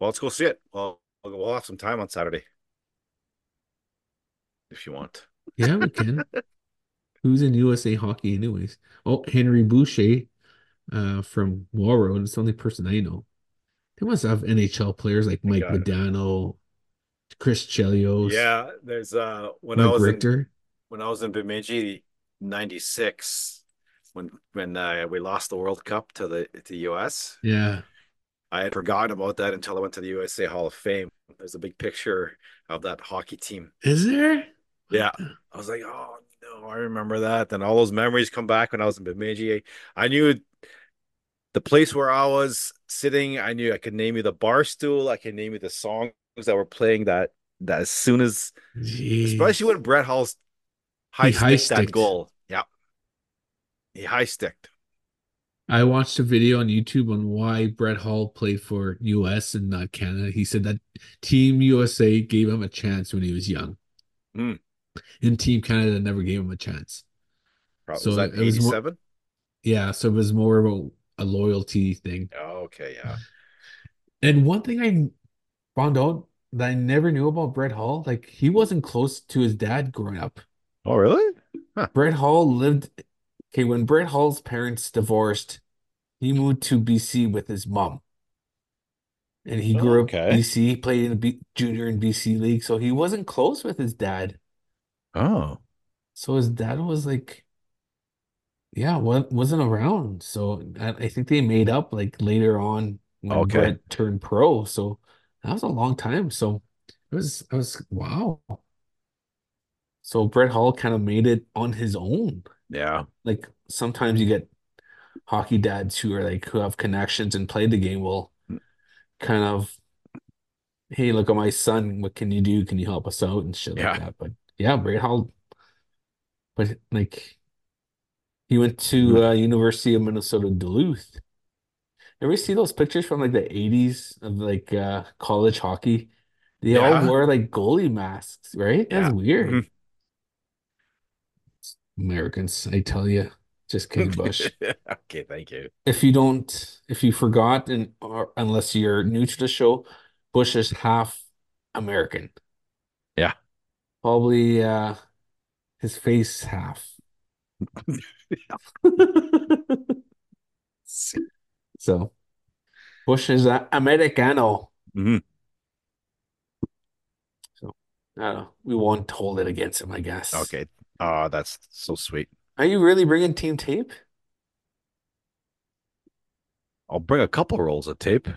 Well, let's go see it. Well, we'll have some time on Saturday if you want. Yeah, we can. Who's in USA Hockey, anyways? Oh, Henry Boucha, uh, from Warroad. It's the only person I know. They must have NHL players like Mike. Modano, Chris Chelios, Yeah, there's uh when I Mike was in, Richter. When I was in Bemidji '96 when when uh, we lost the World Cup to the to the US. Yeah. I had forgotten about that until I went to the USA Hall of Fame. There's a big picture of that hockey team. Is there? Yeah. I was like, oh no, I remember that. Then all those memories come back when I was in Bemidji. I knew the place where I was sitting. I knew I could name you the bar stool. I could name you the songs that were playing that that as soon as especially when Brett Hull's high He sticked that goal. Yeah. He high sticked. I watched a video on YouTube on why Brett Hull played for US and not Canada. He said that Team USA gave him a chance when he was young. Hmm. And Team Canada never gave him a chance. Probably So was that was more- 87? Yeah, so it was more of a, a loyalty thing. Oh, okay, yeah. And one thing I found out that I never knew about Brett Hull, like he wasn't close to his dad growing up. Oh, really? Brett Hull lived, okay, when Brett Hull's parents divorced, he moved to BC with his mom. And he grew oh, up Okay. BC, played in the B junior and BC league, so he wasn't close with his dad. Oh. So his dad was like, yeah, wa- wasn't around. So I, I think they made up like later on when Okay. Brett turned pro. So that was a long time. So it was, I was, wow. So Brett Hull kind of made it on his own. Yeah. Like sometimes you get hockey dads who are like who have connections and play the game will kind of, hey, look at my son. What can you do? Can you help us out and shit like that? But yeah, Brett Hull, but like he went to uh, University of Minnesota Duluth. Ever see those pictures from like the 80s of like uh college hockey? They all wore like goalie masks, right? That's Yeah. weird. Americans, I tell you. Just kidding, Bush. Okay, thank you. If you don't, if you forgot, and or unless you're new to the show, Bush is half American. Yeah. Probably uh his face half. So Bush is a Americano. Mhm. So I don't know. We won't hold it against him, I guess. Okay. Oh, that's so sweet. Are you really bringing team tape? I'll bring a couple rolls of tape.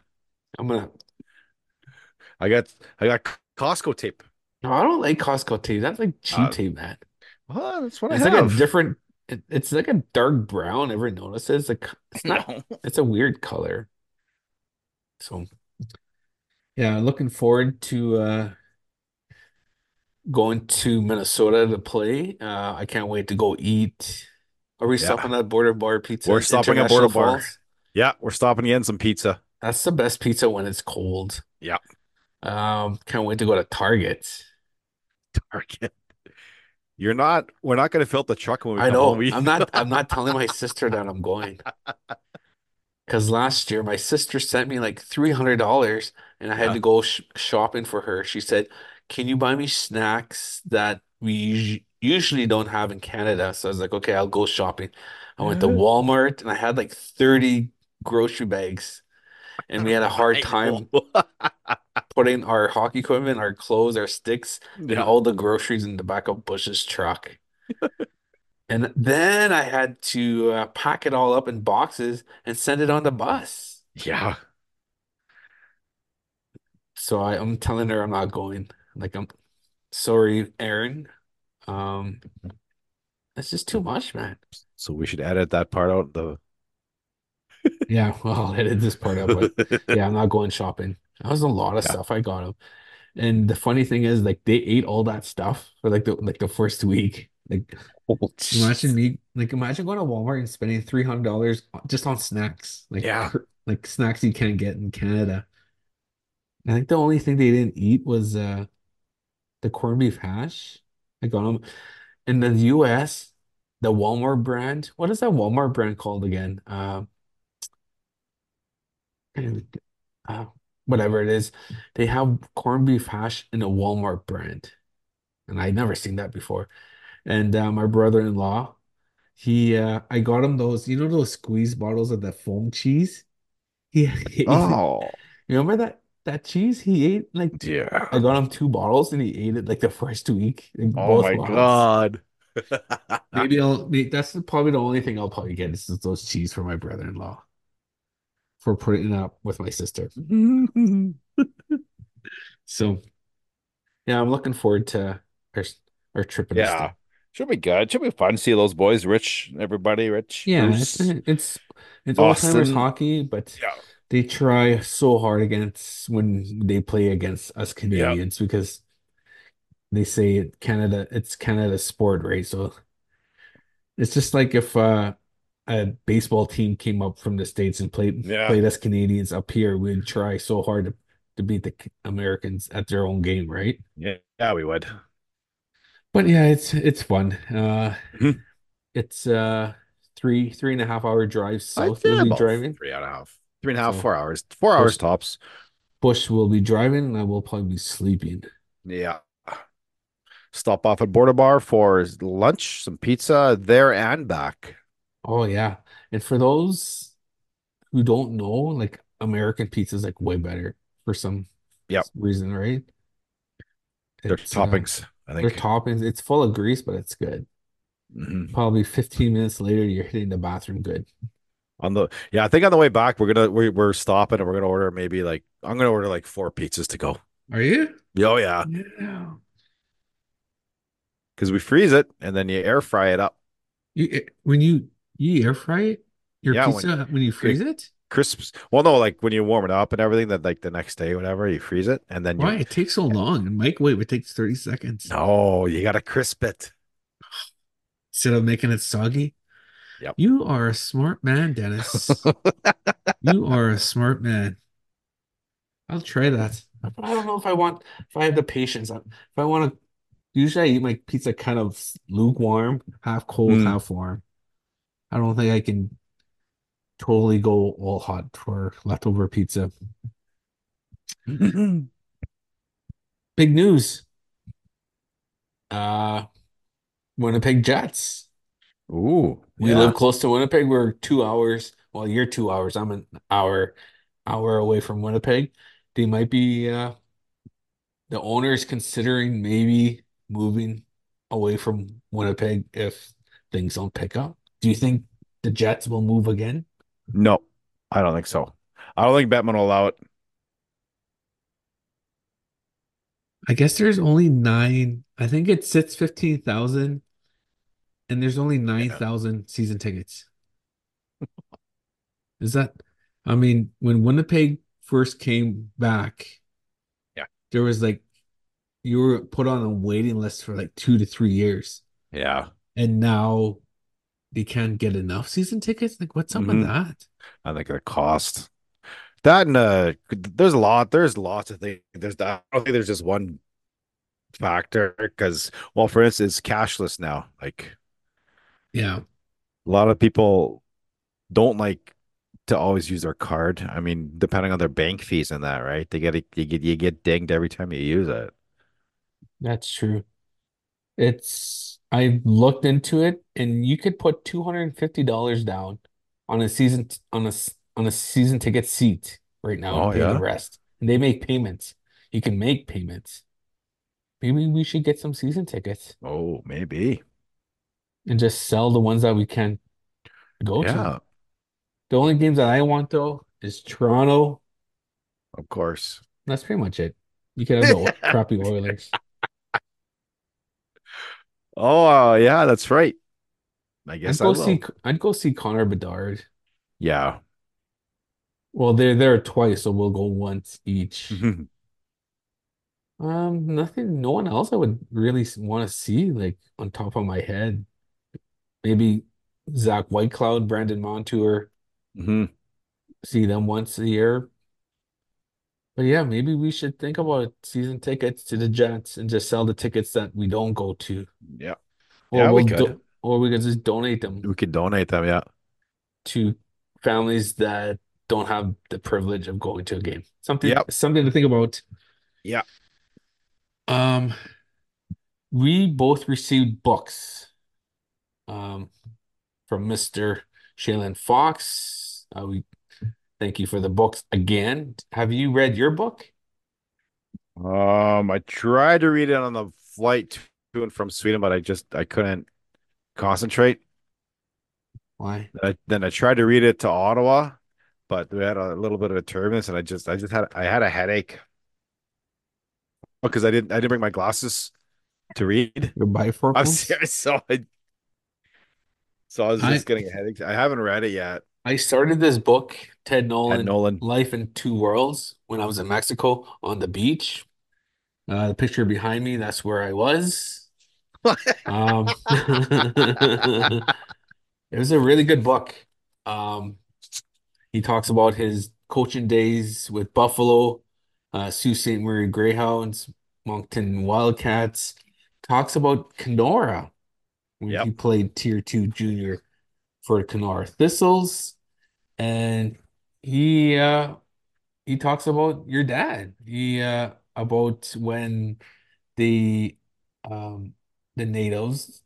I'm gonna. I got I got Costco tape. No, I don't like Costco tape. That's like cheap Uh, tape, man. Well, that's what I. It's I like a different. it- it's like a dark brown. Ever notice it? It's like it's not. No. It's a weird color. So, yeah, looking forward to uh going to Minnesota to play. Uh, I can't wait to go eat. Are we Yeah. stopping at Border Bar Pizza? We're stopping at Border Bar. Yeah, we're stopping to get some pizza. That's the best pizza when it's cold. Yeah. Um, can't wait to go to Target. Target. You're not. We're not going to fill up the truck when we I know. home. We- I'm not I'm not telling my sister that I'm going. Because last year my sister sent me like $300 and I had Yeah. to go sh shopping for her. She said, "Can you buy me snacks that we usually don't have in Canada?" So I was like, "Okay, I'll go shopping." I went to Walmart and I had like 30 grocery bags. And we had a hard time putting our hockey equipment, our clothes, our sticks, and Yeah. all the groceries in the back of Bush's truck. And then I had to uh, pack it all up in boxes and send it on the bus. Yeah. So I, I'm telling her I'm not going. Like I'm sorry, Aaron. Um, that's just too much, man. So we should edit that part out. The Yeah, well, I'll edit this part out, but yeah, I'm not going shopping. That was a lot of Yeah. stuff I got them. And the funny thing is, like they ate all that stuff for like the like the first week. Like Oh, imagine me, like imagine going to Walmart and spending three hundred dollars just on snacks, like Yeah. like snacks you can't get in Canada. I think the only thing they didn't eat was uh the corned beef hash. I got them in the U.S. The Walmart brand. What is that Walmart brand called again? Uh, and, uh, whatever it is, they have corned beef hash in a Walmart brand, and I'd never seen that before. And uh, my brother-in-law, he, uh, I got him those, you know, those squeeze bottles of the foam cheese. He, he. Oh, You remember that that cheese? He ate like yeah. I got him two bottles, and he ate it like the first week, like Oh both my bottles. God. Maybe I'll. may- That's probably the only thing I'll probably get is those cheese for my brother-in-law for putting it up with my sister. So, yeah, I'm looking forward to our our trip Yeah. States. Should be good. Should be fun. See those boys, Rich, everybody, Rich, Yeah, Bruce. it's it's it's old hockey, but Yeah. They try so hard against when they play against us Canadians because they say Canada it's Canada's sport, right? So it's just like if uh, a baseball team came up from the States and played Yeah. played us Canadians up here, we'd try so hard to, to beat the Americans at their own game, right? Yeah, yeah, we would. But yeah, it's it's fun. Uh, Mhm. it's uh three three and a half hour drive south. be driving. Three and a half. Three and a half, So- four hours. Four hours tops. Bush will be driving, and I will probably be sleeping. Yeah. Stop off at Border Bar for lunch, some pizza there and back. Oh yeah. And for those who don't know, like American pizza is like way better for some Yep. reason, right? Their It's, uh, toppings, I their toppings, it's full of grease, but it's good. Mhm. Probably 15 minutes later, you're hitting the bathroom good. On the yeah, I think on the way back we're gonna we, we're stopping and we're gonna order maybe like I'm gonna order like four pizzas to go. Are you? Oh yeah, Yeah. because we freeze it and then you air fry it up. You eh, when you you air fry it, your Yeah, pizza when you freeze it? Crisps. Well, no, like when you warm it up and everything, that like the next day, whatever, you freeze it and then you Why? It takes so long. In microwave, it takes 30 seconds. no, you gotta crisp it. Instead of making it soggy. Yep. You are a smart man, Dennis. You are a smart man. I'll try that. But I don't know if I want, if I have the patience. If I want to, usually I eat my pizza kind of lukewarm, half cold, Mm. half warm. I don't think I can totally go all hot for leftover pizza. Big news. Uh, Winnipeg Jets. Ooh, We yeah. live close to Winnipeg. We're two hours. Well, you're two hours. I'm an hour, hour away from Winnipeg. They might be uh the owner's considering maybe moving away from Winnipeg if things don't pick up. Do you think the Jets will move again? No, I don't think so. I don't think Bettman will allow it. I guess there's only nine. I think it sits 15,000 and there's only 9,000 season tickets. Is that, I mean, when Winnipeg first came back, Yeah. there was like, you were put on a waiting list for like two to three years. Yeah, And now they can't get enough season tickets. Like, what's up with Mhm. that? I think the cost. That and uh, there's a lot. There's lots of things. There's I don't think there's just one factor because, well, for instance, it's cashless now. Like Yeah. a lot of people don't like to always use their card. I mean, depending on their bank fees and that, right? They get you get you get dinged every time you use it. That's true. It's I looked into it and you could put $250 down on a season on a s- on a season ticket seat right now and Oh pay the rest. And they make payments. You can make payments. Maybe we should get some season tickets Oh, maybe. And just sell the ones that we can go to. The only games that I want though is Toronto. of course. That's pretty much it. You can have the crappy Oilers. Oh, uh, yeah, that's right. I guess I'd go see. I'd go see Connor Bedard. Yeah. Well, they're there twice, so we'll go once each. Um, nothing, no one else I would really want to see, like on top of my head. Maybe Zach Whitecloud, Brandon Montour, Mhm. see them once a year. But yeah, maybe we should think about season tickets to the Jets and just sell the tickets that we don't go to. Yeah. Or Yeah, we we'll could. do, or we could just donate them We could donate them. Yeah. to families that don't have the privilege of going to a game. Something, Yep. something to think about. Yeah. Um, we both received books um from Mr. Shaylin Fox. Uh, we thank you for the books again. Have you read your book? Um, I tried to read it on the flight to and from Sweden, but I just I couldn't concentrate. Why? I, then I tried to read it to Ottawa, but we had a little bit of a turbulence, and I just I just had I had a headache because I didn't I didn't bring my glasses to read. Your I'm bifocals? serious, so I so I was I just getting a headache. I haven't read it yet. I started this book, Ted Ted Nolan, Nolan. Life in Two Worlds, when I was in Mexico on the beach. Uh, the picture behind me, that's where I was. Um, it was a really good book. Um, he talks about his coaching days with Buffalo, uh, Sault Ste. Marie Greyhounds, Moncton Wildcats. Talks about Kenora when Yep. he played Tier 2 junior for Kenora Thistles. And he uh he talks about your dad. He uh about when the um the natives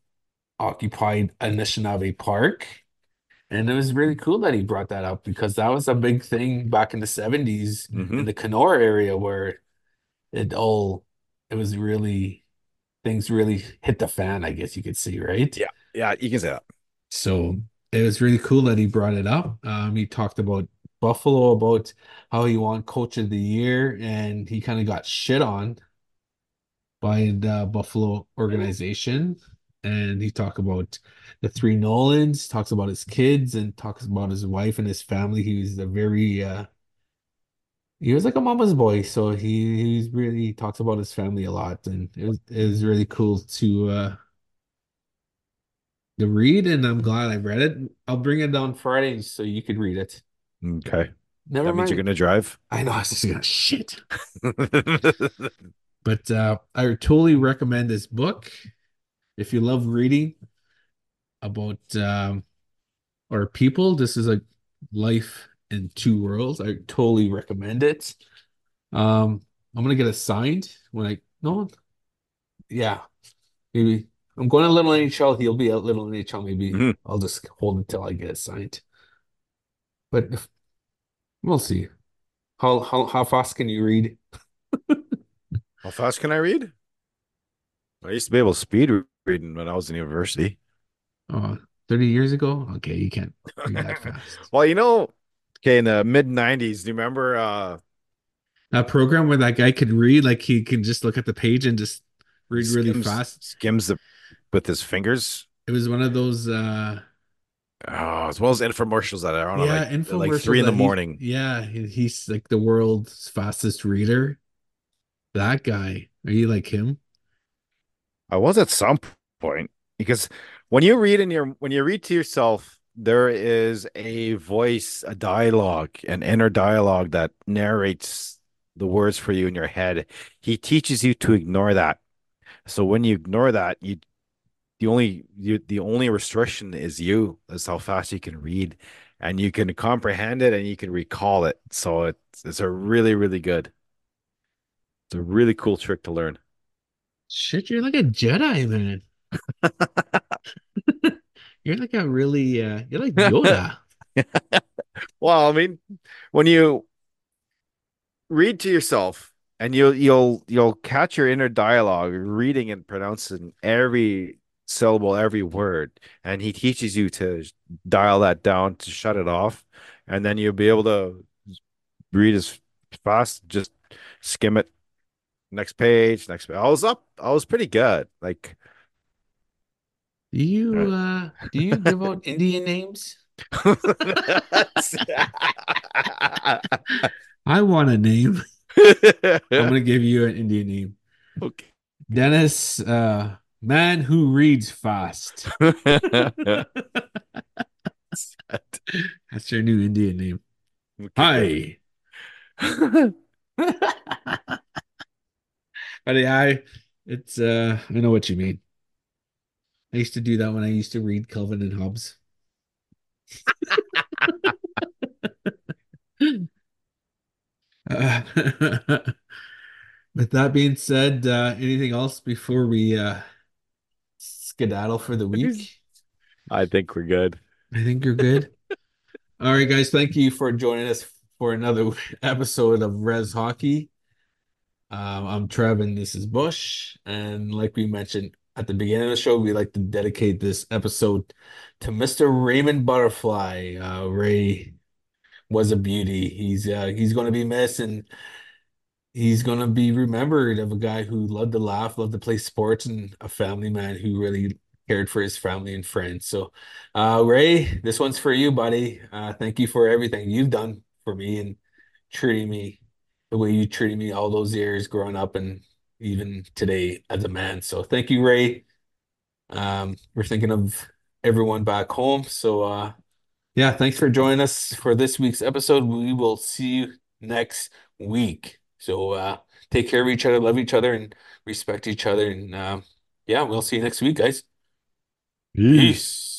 occupied Anicinabe Park. And it was really cool that he brought that up because that was a big thing back in the 70s in hmm the Kenora area where it all it was really things really hit the fan, I guess you could see, right? Yeah, yeah, you can say that. So it was really cool that he brought it up. Um, he talked about Buffalo, about how he won Coach of the Year, and he kind of got shit on by the Buffalo organization. And he talked about the three Nolans, talks about his kids, and talks about his wife and his family. He was a very uh he was like a mama's boy, so he he's really talks about his family a lot, and it was it was really cool to uh to read, and I'm glad I read it. I'll bring it down Friday so you could read it. Okay. Never That means you're gonna drive. I know I was just gonna shit. But uh I totally recommend this book. If you love reading about um our people, this is a life in two worlds. I totally recommend it. Um I'm gonna get it signed when I no yeah, maybe I'm going to Little NHL. He'll be at Little NHL. Maybe Mhm. I'll just hold until I get it signed. But if, we'll see. How how how fast can you read? How fast can I read? I used to be able to speed reading when I was in university. Oh, 30 years ago? Okay, you can't read that fast. Well, you know, okay, in the mid 90s, do you remember uh That program where that guy could read, like he can just look at the page and just read really fast. skims the with his fingers? It was one of those uh Oh, as well as infomercials that are on yeah, like at like three in the that he morning. yeah, he- he's like the world's fastest reader. That guy. Are you like him? I was at some point because when you read in your when you read to yourself, there is a voice, a dialogue, an inner dialogue that narrates the words for you in your head. He teaches you to ignore that. So when you ignore that, you the only you the only restriction is you. That's how fast you can read, and you can comprehend it and you can recall it. So it's it's a really really good. It's a really cool trick to learn. Shit, you're like a Jedi, man. You're like a really uh you're like Yoda. Well, I mean, when you read to yourself and you'll you'll you'll catch your inner dialogue reading and pronouncing every syllable every word and he teaches you to dial that down to shut it off and then you'll be able to read as fast just skim it next page next page. I was up I was pretty good like Do you uh do you give out Indian names? I want a name. I'm gonna give you an Indian name. okay Dennis, uh man who reads fast. That's your new Indian name. Hi. But yeah, I it's uh I know what you mean. I used to do that when I used to read Calvin and Hobbes. Uh, with that being said, uh, anything else before we uh, skedaddle for the week? I think we're good I think you're good. All right, guys, thank you for joining us for another episode of Rez Hockey. Um, I'm Trev and this is Bush. And like we mentioned at the beginning of the show, we like to dedicate this episode to Mr. Raymond Butterfly. Uh, Ray was a beauty. He's uh, he's going to be missed and he's going to be remembered of a guy who loved to laugh, loved to play sports, and a family man who really cared for his family and friends. So, uh, Ray, this one's for you, buddy. Uh, thank you for everything you've done for me and treating me the way you treated me all those years growing up and even today as a man. So, thank you, Ray. Um, we're thinking of everyone back home. So, uh, yeah, thanks for joining us for this week's episode. We will see you next week. So uh take care of each other, love each other, and respect each other. And uh, yeah, we'll see you next week, guys. Peace. Peace.